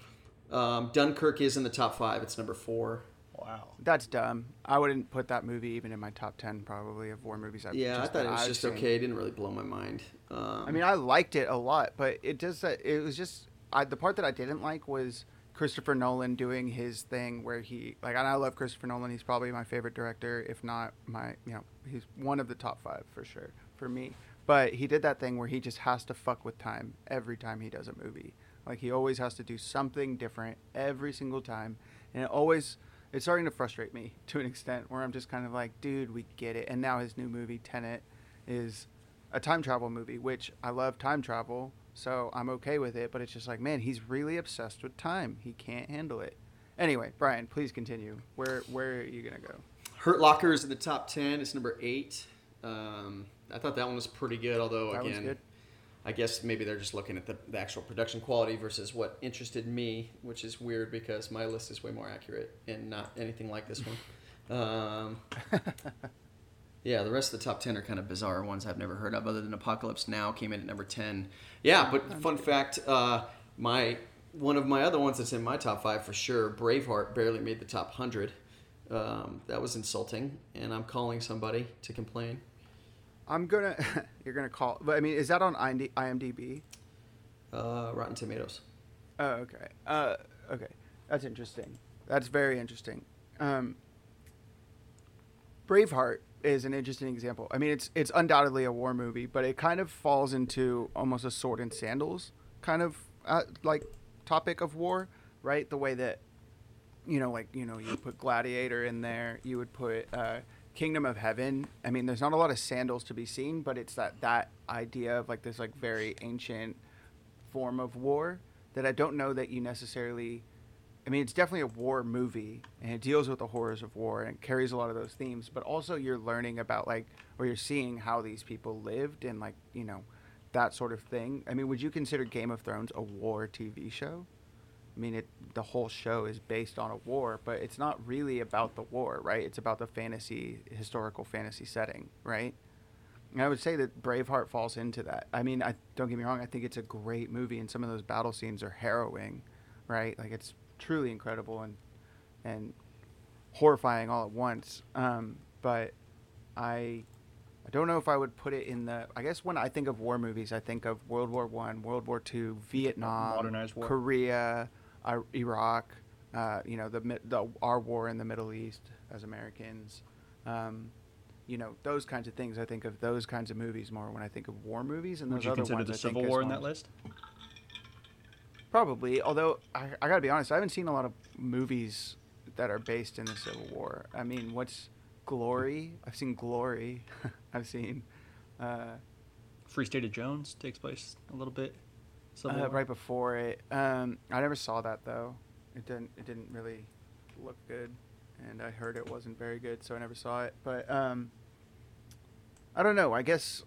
Um, Dunkirk is in the top five. It's number four. Wow. That's dumb. I wouldn't put that movie even in my top ten, probably of war movies. I've Yeah, I thought it was I've just seen. okay. It didn't really blow my mind. Um, I mean, I liked it a lot, but it just uh, it was just I, the part that I didn't like was Christopher Nolan doing his thing where he like and I love Christopher Nolan. He's probably my favorite director, if not my you know he's one of the top five for sure for me. But he did that thing where he just has to fuck with time every time he does a movie. Like he always has to do something different every single time, and it always it's starting to frustrate me [laughs] to an extent where I'm just kind of like, dude, we get it. And now his new movie Tenet is a time travel movie, which I love time travel, so I'm okay with it. But it's just like, man, he's really obsessed with time. He can't handle it. Anyway, Brian, please continue. Where where are you gonna go? Hurt Locker is in the top ten. It's number eight. Um, I thought that one was pretty good, although That again, good. I guess maybe they're just looking at the, the actual production quality versus what interested me, which is weird because my list is way more accurate and not anything like this one. [laughs] Um, yeah, the rest of the top 10 are kind of bizarre ones I've never heard of, other than Apocalypse Now came in at number 10. Yeah, but fun fact uh, my one of my other ones that's in my top five for sure, Braveheart, barely made the top 100. Um, that was insulting, and I'm calling somebody to complain. I'm gonna [laughs] you're gonna call, but I mean, is that on IMDb? Uh, Rotten Tomatoes. Oh, okay. Uh, okay. That's interesting. That's very interesting. Um, Braveheart is an interesting example. I mean, it's it's undoubtedly a war movie, but it kind of falls into almost a sword and sandals kind of uh, like topic of war, right? The way that you know, like you know, you put Gladiator in there, you would put uh, Kingdom of Heaven. I mean, there's not a lot of sandals to be seen, but it's that that idea of like this like very ancient form of war that I don't know that you necessarily. I mean, it's definitely a war movie, and it deals with the horrors of war, and carries a lot of those themes. But also, you're learning about like, or you're seeing how these people lived, and like, you know, that sort of thing. I mean, would you consider Game of Thrones a war TV show? I mean, it the whole show is based on a war, but it's not really about the war, right? It's about the fantasy, historical fantasy setting, right? And I would say that Braveheart falls into that. I mean, I don't get me wrong. I think it's a great movie, and some of those battle scenes are harrowing, right? Like it's truly incredible and and horrifying all at once. Um, but I I don't know if I would put it in the. I guess when I think of war movies, I think of World War One, World War Two, Vietnam, Modernized war. Korea, Iraq. Uh, you know the, the our war in the Middle East as Americans. Um, you know those kinds of things. I think of those kinds of movies more when I think of war movies. And Would those you other consider ones the Civil War in that list? Probably, although I, I gotta be honest, I haven't seen a lot of movies that are based in the Civil War. I mean, what's Glory? I've seen Glory. [laughs] I've seen uh, Free State of Jones takes place a little bit. Uh, right before it. Um, I never saw that though. It didn't. It didn't really look good, and I heard it wasn't very good, so I never saw it. But um, I don't know. I guess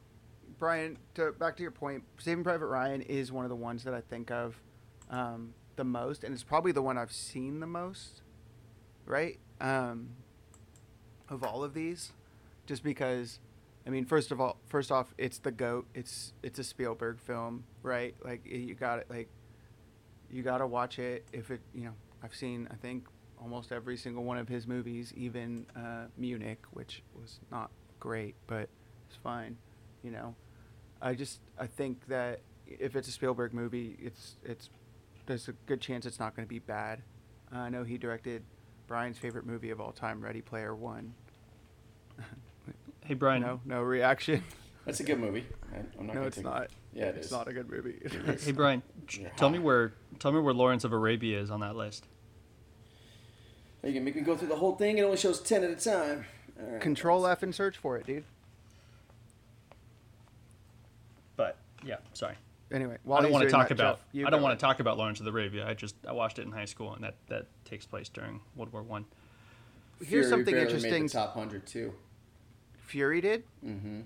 Brian, to, back to your point, Saving Private Ryan is one of the ones that I think of um, the most, and it's probably the one I've seen the most, right? Um, of all of these, just because, I mean, first of all, first off, it's the goat. It's it's a Spielberg film, right? Like you got it. Like you got to watch it. If it, you know, I've seen I think almost every single one of his movies, even uh, Munich, which was not great, but it's fine. You know, I just I think that if it's a Spielberg movie, it's it's there's a good chance it's not going to be bad. Uh, I know he directed Brian's favorite movie of all time, Ready Player One. [laughs] hey Brian, no, no reaction. [laughs] That's a good movie. I, I'm not no, it's take not. It. Yeah, it it's is. not a good movie. hey, [laughs] hey, Brian, You're tell me where tell me where Lawrence of Arabia is on that list. You can make me go through the whole thing. It only shows ten at a time. All right. Control F and search for it, dude. But yeah, sorry. Anyway, I don't want to talk that, about Jeff, you I don't want to talk about Lawrence of Arabia. I just I watched it in high school, and that that takes place during World War One. Here's something interesting. Made the top hundred too. Fury did. Mm-hmm.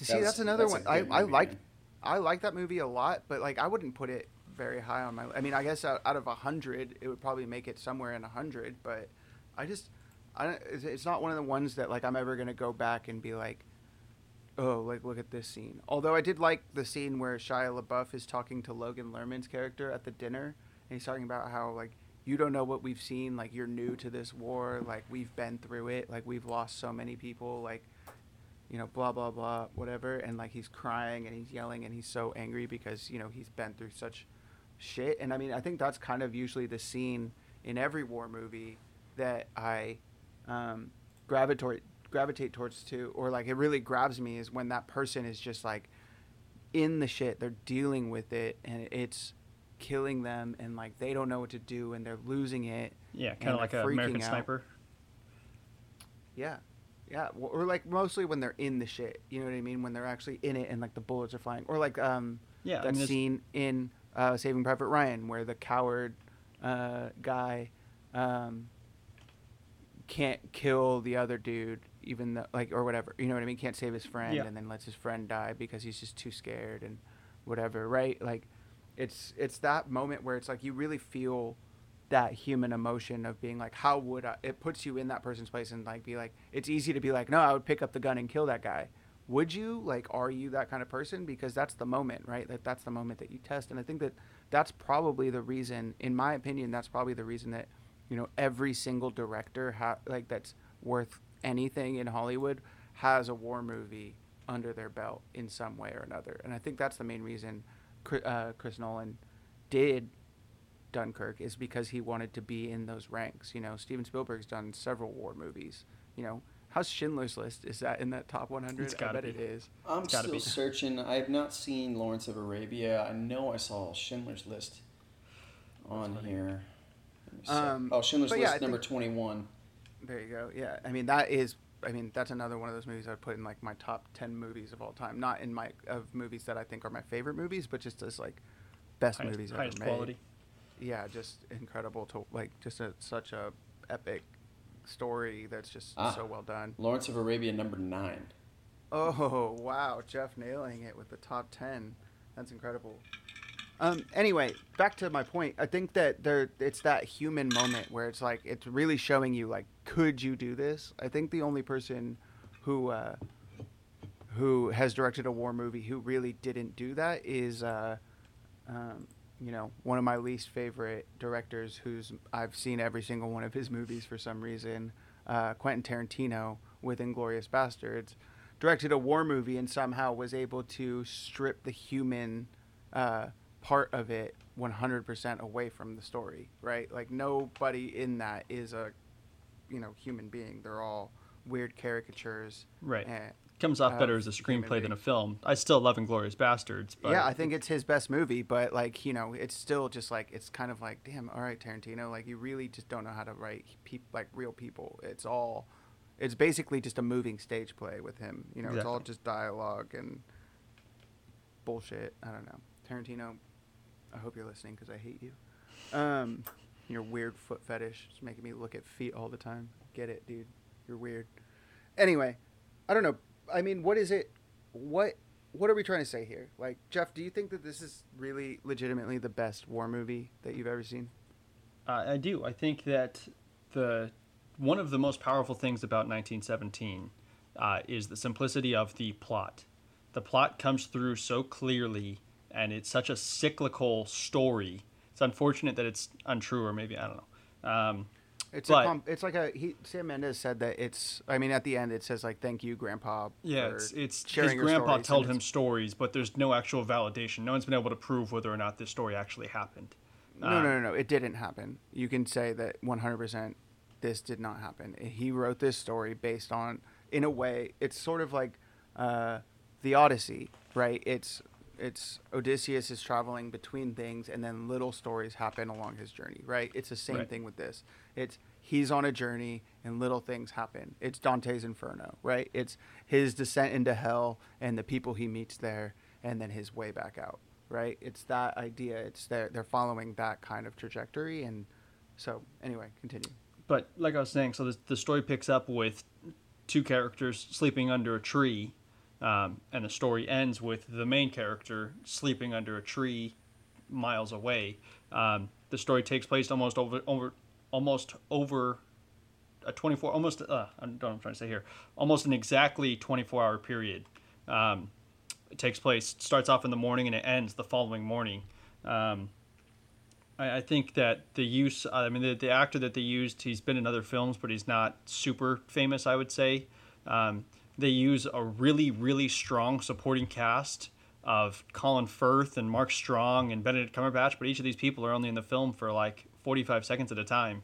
See, that's another that's one. I, I like. I like that movie a lot, but like I wouldn't put it very high on my. I mean, I guess out, out of a hundred, it would probably make it somewhere in a hundred. But I just, I. It's, it's not one of the ones that like I'm ever gonna go back and be like, oh, like look at this scene. Although I did like the scene where Shia LaBeouf is talking to Logan Lerman's character at the dinner, and he's talking about how like you don't know what we've seen. Like you're new to this war. Like we've been through it. Like we've lost so many people. Like you know, blah blah blah, whatever, and like he's crying and he's yelling and he's so angry because you know he's been through such shit. And I mean, I think that's kind of usually the scene in every war movie that I um, gravitate gravitate towards too, or like it really grabs me is when that person is just like in the shit, they're dealing with it, and it's killing them, and like they don't know what to do, and they're losing it. Yeah, kind of like an American out. Sniper. Yeah. Yeah, w- or like mostly when they're in the shit. You know what I mean? When they're actually in it and like the bullets are flying, or like um Yeah, I that mean, scene in uh, Saving Private Ryan where the coward uh, guy um, can't kill the other dude, even though like or whatever. You know what I mean? Can't save his friend, Yeah. and then lets his friend die because he's just too scared and whatever. Right? Like it's it's that moment where it's like you really feel that human emotion of being like, how would I? It puts you in that person's place and like be like, it's easy to be like, no, I would pick up the gun and kill that guy. Would you? Like, are you that kind of person? Because that's the moment, right? That that's the moment that you test. And I think that that's probably the reason, in my opinion, that's probably the reason that you know every single director ha- like that's worth anything in Hollywood has a war movie under their belt in some way or another. And I think that's the main reason uh, Chris Nolan did Dunkirk is because he wanted to be in those ranks. You know, Steven Spielberg's done several war movies. You know, how's Schindler's List? Is that in that top 100? It's I gotta bet be. it is. I'm It's still be. searching. I have not seen Lawrence of Arabia. I know I saw Schindler's List on here. Let me see. Um, oh, Schindler's but yeah, List number think- 21. There you go. Yeah, I mean that is. I mean that's another one of those movies I'd put in like my top 10 movies of all time. Not in my of movies that I think are my favorite movies, but just as like best Highest, movies highest ever made. quality. Yeah, just incredible to like just a, such a epic story that's just Ah. so well done. Lawrence of Arabia number 9. Oh wow, Jeff nailing it with the top ten. That's incredible. Um, anyway, back to my point. I think that there it's that human moment where it's like it's really showing you like, could you do this? I think the only person who uh, who has directed a war movie who really didn't do that is uh, um, you know one of my least favorite directors who's I've seen every single one of his movies for some reason. Uh, Quentin Tarantino with Inglourious Basterds directed a war movie and somehow was able to strip the human uh, part of it 100% away from the story, right? Like nobody in that is a you know human being. They're all weird caricatures. Right. and- Comes off better as a screenplay than a film. I still love Inglourious Basterds, but yeah, I think it's his best movie, but like you know, it's still just like it's kind of like, damn, all right, Tarantino, like you really just don't know how to write peop like real people. It's all, it's basically just a moving stage play with him. You know, it's all just dialogue and bullshit. I don't know, Tarantino. I hope you're listening because I hate you. Um, your weird foot fetish is making me look at feet all the time. Get it, dude? You're weird. Anyway, I don't know. I mean, what is it? What what are we trying to say here? Like, Jeff, do you think that this is really legitimately the best war movie that you've ever seen? Uh, I do. I think that the one of the most powerful things about 1917 uh, is the simplicity of the plot. The plot comes through so clearly, and it's such a cyclical story. Unfortunate that it's untrue, or maybe I don't know. Um, It's But- a com- it's like a he Sam Mendes said that it's I mean at the end it says like thank you grandpa yeah, it's, it's his grandpa told him stories, but there's no actual validation. No one's been able to prove whether or not this story actually happened. No, Uh, no, no, no. It didn't happen. You can say that 100% this did not happen. He wrote this story based on, in a way, it's sort of like uh, the Odyssey, right? It's it's Odysseus is traveling between things, and then little stories happen along his journey, right? It's the same Right. thing with this. It's he's on a journey, and little things happen. It's Dante's Inferno, right? It's his descent into hell and the people he meets there, and then his way back out right? It's that idea. It's they're they're following that kind of trajectory, and so anyway, continue. But like I was saying, so the, the story picks up with two characters sleeping under a tree, um, and the story ends with the main character sleeping under a tree miles away. Um, the story takes place almost over over almost over a 24 almost uh, I don't know what I'm trying to say here almost an exactly 24 hour period. Um, it takes place starts off in the morning and it ends the following morning. Um, I, I think that the use, I mean, the, the actor that they used, he's been in other films, but he's not super famous, I would say. Um, they use a really, really strong supporting cast of Colin Firth and Mark Strong and Benedict Cumberbatch, but each of these people are only in the film for like 45 seconds at a time.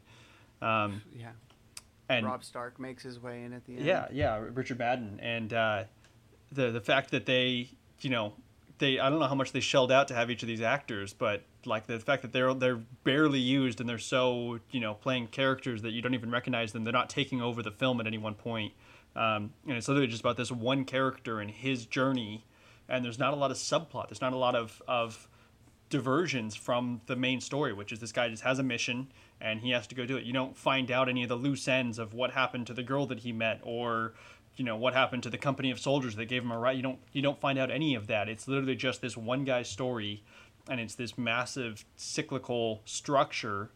Um, Yeah, and Rob Stark makes his way in at the end. yeah, yeah, Richard Madden, and uh, the the fact that they, you know, they I don't know how much they shelled out to have each of these actors, but like the fact that they're they're barely used and they're so you know playing characters that you don't even recognize them. They're not taking over the film at any one point, um, and it's literally just about this one character and his journey. And there's not a lot of subplot. There's not a lot of of diversions from the main story, which is this guy just has a mission and he has to go do it. You don't find out any of the loose ends of what happened to the girl that he met or you know what happened to the company of soldiers that gave him a right. You don't you don't find out any of that. It's literally just this one guy's story and it's this massive cyclical structure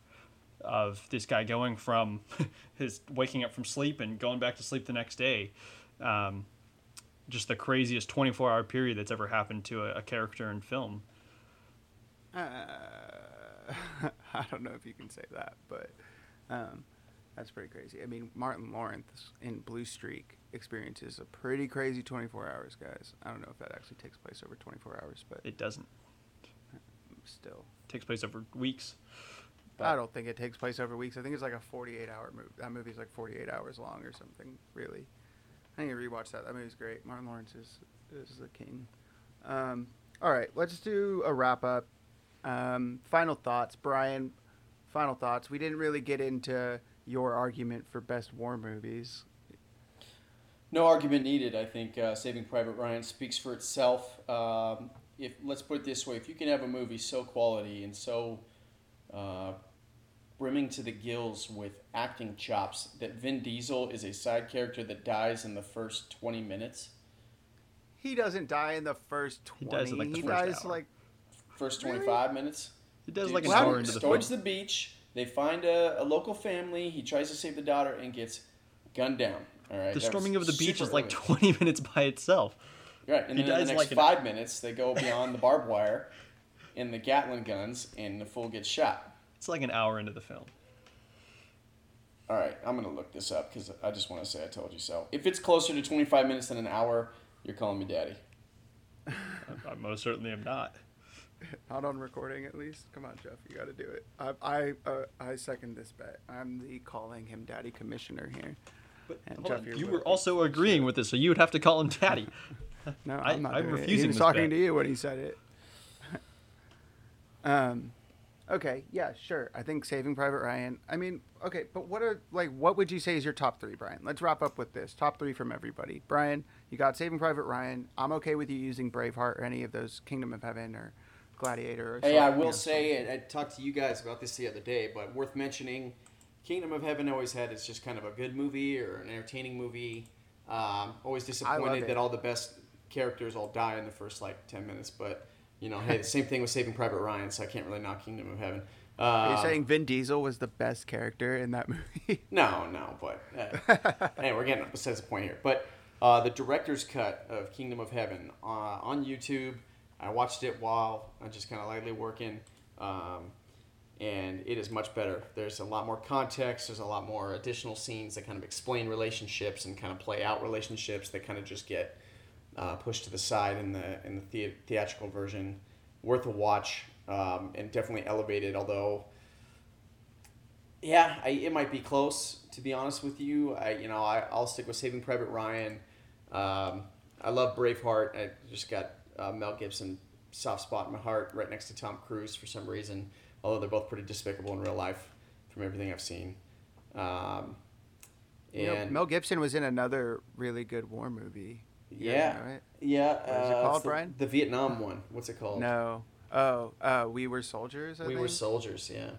of this guy going from [laughs] his waking up from sleep and going back to sleep the next day. Um, just the craziest 24 hour period that's ever happened to a, a character in film. Uh, [laughs] I don't know if you can say that, but um, that's pretty crazy. I mean, Martin Lawrence in Blue Streak experiences a pretty crazy 24 hours, guys. I don't know if that actually takes place over 24 hours, but It doesn't. still. It takes place over weeks. I don't think it takes place over weeks. I think it's like a 48 hour movie. That movie's like 48 hours long or something, really. I need to rewatch that. That movie's great. Martin Lawrence is, is the king. Um, all right, let's do a wrap up. Um, final thoughts. Brian, final thoughts. We didn't really get into your argument for best war movies. No argument needed. I think uh, Saving Private Ryan speaks for itself. Um, if let's put it this way, if you can have a movie so quality and so uh, brimming to the gills with acting chops that Vin Diesel is a side character that dies in the first twenty minutes, He doesn't die in the first 20. He dies in, like, the he first dies hour. like first Really? twenty five minutes. It does Dude, like an Well, hour into the film. the beach. They find a, a local family. He tries to save the daughter and gets gunned down. All right. The storming of the beach is like early. 20 [laughs] minutes by itself. Right, and He then in the next like an- five minutes, they go beyond the barbed wire and the Gatling guns, and the fool gets shot. It's like an hour into the film. All right, I'm gonna look this up because I just want to say I told you so. If it's closer to 25 minutes than an hour, you're calling me daddy. I, [laughs] I most certainly am not. Not on recording, at least. Come on, Jeff, you got to do it. I I uh, I second this bet. I'm the calling him daddy commissioner here. But And hold Jeff, on, you're you with were also agreeing with this, so you would have to call him daddy. No, I- I'm not. I'm doing it. refusing He was this talking bet. to you when he said it. Um, okay, yeah, sure. I think Saving Private Ryan. I mean, okay, but what are like? What would you say is your top three, Brian? Let's wrap up with this. Top three from everybody. Brian, you got Saving Private Ryan. I'm okay with you using Braveheart or any of those Kingdom of Heaven or Gladiator. Or Hey, I will say, and I talked to you guys about this the other day, but worth mentioning, Kingdom of Heaven always had it's just kind of a good movie or an entertaining movie. Um, always disappointed that all the best characters all die in the first like ten minutes, but you know, hey, the same thing with Saving Private Ryan, so I can't really knock Kingdom of Heaven. Are you Um, saying Vin Diesel was the best character in that movie? [laughs] No, no, but uh, hey, we're getting besides the point here. But uh, the director's cut of Kingdom of Heaven uh, on YouTube. I watched it while I'm just kind of lightly working, um, and it is much better. There's a lot more context. There's a lot more additional scenes that kind of explain relationships and kind of play out relationships that kind of just get uh, pushed to the side in the in the, the- theatrical version. Worth a watch um, and definitely elevated. Although yeah, I, it might be close. To be honest with you, I you know I I'll stick with Saving Private Ryan. Um, I love Braveheart. I just got uh, Mel Gibson soft spot in my heart, right next to Tom Cruise for some reason. Although they're both pretty despicable in real life, from everything I've seen. Um, You know, and Mel Gibson was in another really good war movie. Yeah, know it? yeah. What is it uh, called, the, Brian? The Vietnam one. What's it called? No. Oh, uh, We Were Soldiers. I we think? were soldiers. Yeah.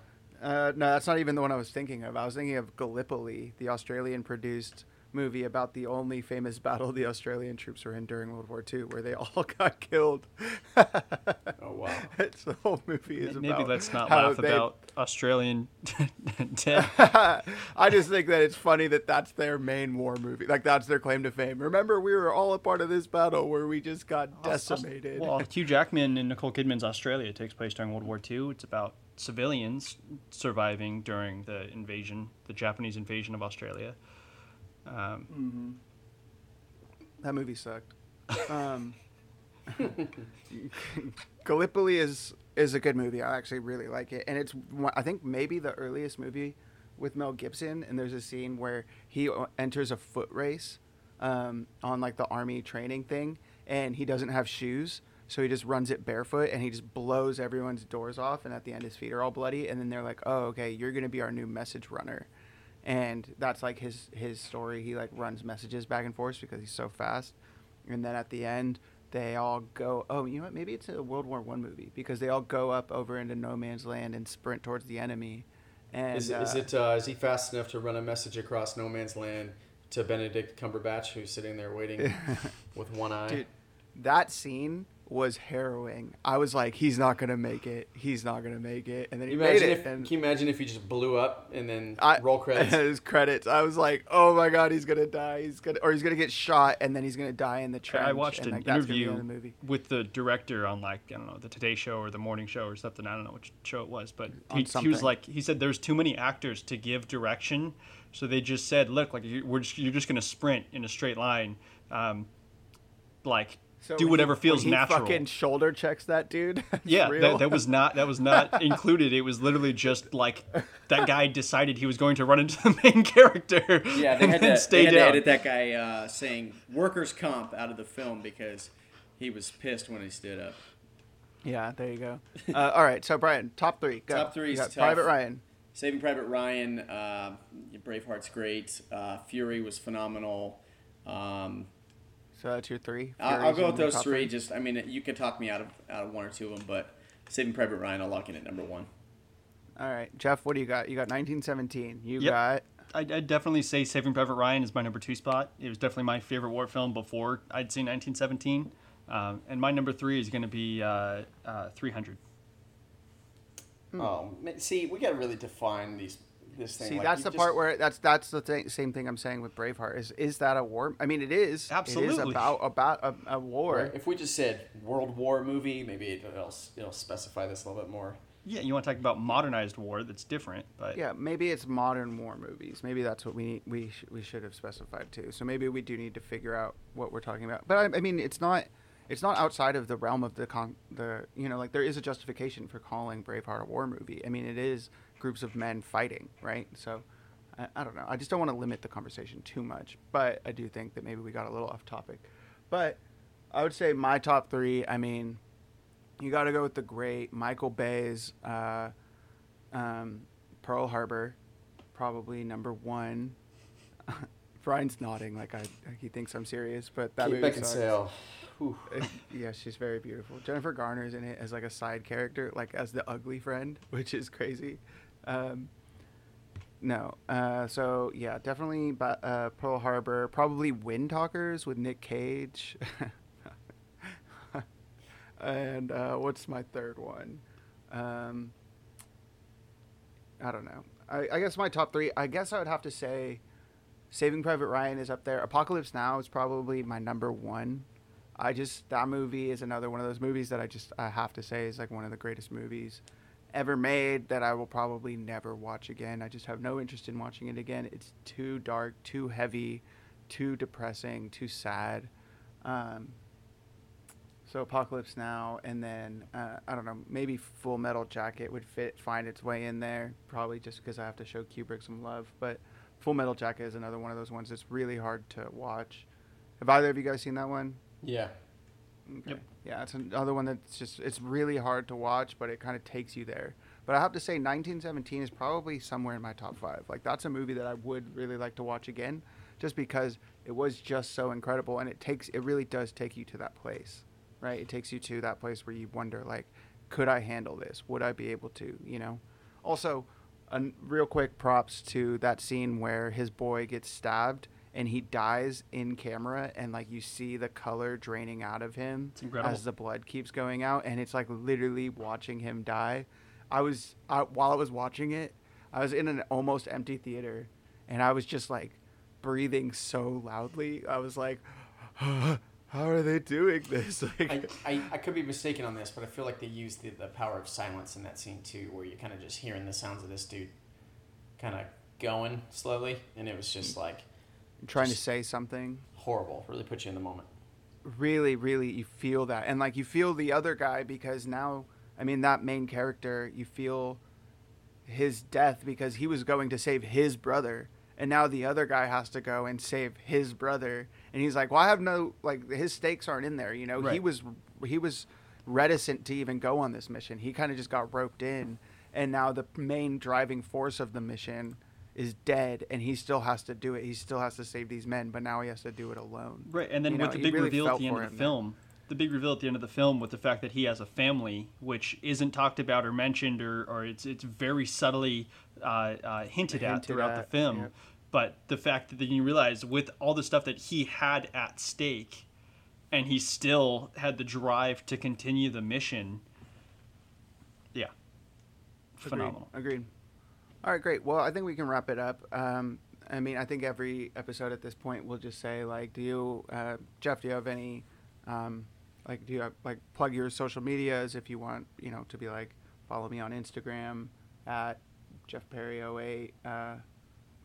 Uh, no, that's not even the one I was thinking of. I was thinking of Gallipoli, the Australian-produced movie about the only famous battle the Australian troops were in during World War II, where they all [laughs] got killed. Oh wow. it's the whole movie is about Maybe about. let's not laugh they- about Australian [laughs] dead. [laughs] I just think that it's funny that that's their main war movie. Like that's their claim to fame. Remember, we were all a part of this battle where we just got decimated. Well, Hugh Jackman and Nicole Kidman's Australia takes place during World War II. It's about civilians surviving during the invasion, the Japanese invasion of Australia. Um, That movie sucked. Um, [laughs] Gallipoli is is a good movie. I actually really like it, and it's I think maybe the earliest movie with Mel Gibson. And there's a scene where he enters a foot race um, on like the army training thing, and he doesn't have shoes. So he just runs it barefoot and he just blows everyone's doors off. And at the end, his feet are all bloody. And then they're like, "Oh, okay, you're gonna be our new message runner." And that's like his his story. He like runs messages back and forth because he's so fast, and then at the end they all go. Oh, you know what? Maybe it's a World War One movie because they all go up over into no man's land and sprint towards the enemy. And Is, it- is uh, it uh, is he fast enough to run a message across no man's land to Benedict Cumberbatch, who's sitting there waiting [laughs] with one eye? Dude, that scene was harrowing. I was like, he's not gonna make it. He's not gonna make it, and then he you imagine made it. if and can you imagine if he just blew up and then I, roll [laughs] credits? His credits. I was like, oh my god, he's gonna die. He's gonna, or he's gonna get shot, and then he's gonna die in the trench. I watched and, an like, that's gonna be the interview end the movie. with the director on like I don't know the Today Show or the Morning Show or something. I don't know which show it was, but he, he was like he said there's too many actors to give direction, so they just said, look, like you, we're just, you're just gonna sprint in a straight line, um, like So do whatever he, feels when he natural. Fucking shoulder checks that dude. [laughs] It's Yeah, real. that, that was not that was not [laughs] included. It was literally just like that guy decided he was going to run into the main [laughs] character. Yeah, they and had, then to, stay they had to edit that guy uh, saying workers' comp out of the film because he was pissed when he stood up. yeah, there you go. Uh, all right, so Brian, top three. Go. Top three You is got tough. Private Ryan. Saving Private Ryan, uh, Braveheart's great. Uh, Fury was phenomenal. Um, So that's your three. I'll, I'll go with those three. Just, I mean, you could talk me out of out of one or two of them, but Saving Private Ryan, I'll lock in at number one. All right, Jeff, what do you got? You got 1917. You Yep. got I'd, I'd definitely say Saving Private Ryan is my number two spot. It was definitely my favorite war film before I'd seen 1917. Um, and my number three is going to be uh, uh, 300. Oh, see, we got to really define these this thing. See, like, that's the just- part where that's that's the th- same thing I'm saying with Braveheart. Is is that a war? I mean, it is absolutely it is Absolutely. about about a, a war. Right, If we just said World War movie, maybe it'll, it'll specify this a little bit more. Yeah, you want to talk about modernized war? That's different, but Yeah, maybe it's modern war movies. Maybe that's what we we sh- we should have specified too. So maybe we do need to figure out what we're talking about. But I, I mean, it's not it's not outside of the realm of the con- the you know like there is a justification for calling Braveheart a war movie. I mean, it is groups of men fighting, right? So I, I don't know. I just don't want to limit the conversation too much. But I do think that maybe we got a little off topic. But I would say my top three. I mean, you got to go with the great Michael Bay's uh, um, Pearl Harbor, probably number one. [laughs] Brian's nodding like I he thinks I'm serious, but that Kate movie. Beckinsale. Uh, yeah, she's very beautiful. Jennifer Garner's in it as like a side character, like as the ugly friend, [laughs] which is crazy. Um, no, uh, so yeah, definitely ba- uh, Pearl Harbor. Probably Windtalkers with Nick Cage. [laughs] and uh, what's my third one? Um, I don't know. I, I guess my top three. I guess I would have to say, Saving Private Ryan is up there. Apocalypse Now is probably my number one. I just that movie is another one of those movies that I just I have to say is like one of the greatest movies ever made that I will probably never watch again. I just have no interest in watching it again. It's too dark, too heavy, too depressing, too sad. Um, so Apocalypse Now, and then uh, I don't know, maybe Full Metal Jacket would fit, find its way in there, probably just because I have to show Kubrick some love. But Full Metal Jacket is another one of those ones that's really hard to watch. Have either of you guys seen that one? Yeah. Okay. Yep. Yeah, it's another one that's just it's really hard to watch, but it kind of takes you there. But I have to say, 1917 is probably somewhere in my top five. Like that's a movie that I would really like to watch again, just because it was just so incredible, and it takes it really does take you to that place, right? It takes you to that place where you wonder like, could I handle this? Would I be able to? You know. Also, a real quick props to that scene where his boy gets stabbed and he dies in camera and like you see the color draining out of him It's incredible. as the blood keeps going out and it's like literally watching him die. I was I, while i was watching it i was in an almost empty theater and i was just like breathing so loudly. I was like [gasps] how are they doing this? [laughs] Like I, I, I could be mistaken on this, but I feel like they used the, the power of silence in that scene too, where you're kind of just hearing the sounds of this dude kind of going slowly, and it was just like trying to say something. horrible. Really put you in the moment. really really you feel that. And like you feel the other guy because now i mean that main character you feel his death because he was going to save his brother. And now the other guy has to go and save his brother. And he's like well i have no like his stakes aren't in there you know? He was he was reticent to even go on this mission. He kind of just got roped in. And now the main driving force of the mission is dead and he still has to do it he still has to save these men but now he has to do it alone Right, and then You know, with the big really reveal at the end of the film, the big reveal at the end of the film with the fact that he has a family, which isn't talked about or mentioned, or, or it's it's very subtly uh, uh, hinted, at throughout at, the film. yeah. But the fact that then you realize with all the stuff that he had at stake, and he still had the drive to continue the mission. Yeah, phenomenal. Agreed. Agreed. All right, great. Well, I think we can wrap it up. Um, I mean, I think every episode at this point we'll just say like, do you, uh, Jeff? Do you have any, um, like, do you have, like plug your social medias if you want, you know, to be like, follow me on Instagram at Jeff Perry 08, uh,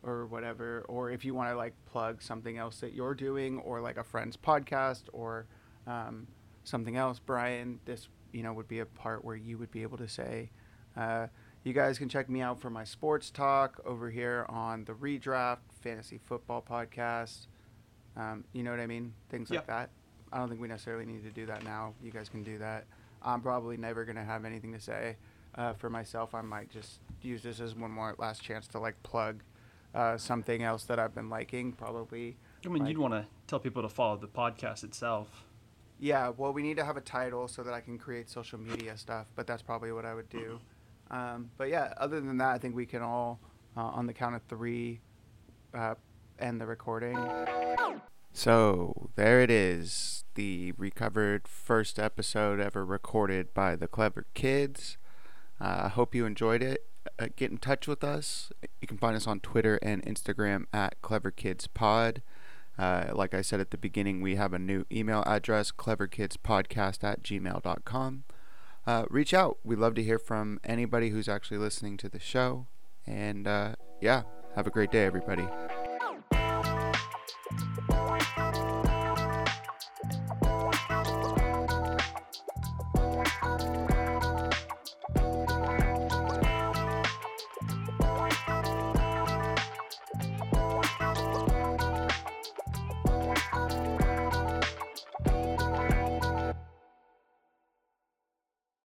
or whatever, or if you want to like plug something else that you're doing, or like a friend's podcast, or um, something else, Brian, this you know would be a part where you would be able to say. Uh, you guys can check me out for my sports talk over here on the Redraft Fantasy Football Podcast. Um, you know what I mean? Things like Yeah. that. I don't think we necessarily need to do that now. You guys can do that. I'm probably never going to have anything to say uh, for myself. I might just use this as one more last chance to like plug uh, something else that I've been liking. Probably. I mean, like- you'd want to tell people to follow the podcast itself. Yeah, well, we need to have a title so that I can create social media stuff, but that's probably what I would do. Um, but yeah, other than that, I think we can all, uh, on the count of three, uh, end the recording. So there it is, the recovered first episode ever recorded by the Clever Kids. Uh, I hope you enjoyed it. Uh, get in touch with us. You can find us on Twitter and Instagram at Clever Kids Pod. Uh, like I said at the beginning, we have a new email address, cleverkidspodcast at gmail.com. uh, reach out. We'd love to hear from anybody who's actually listening to the show. And uh, yeah, have a great day, everybody.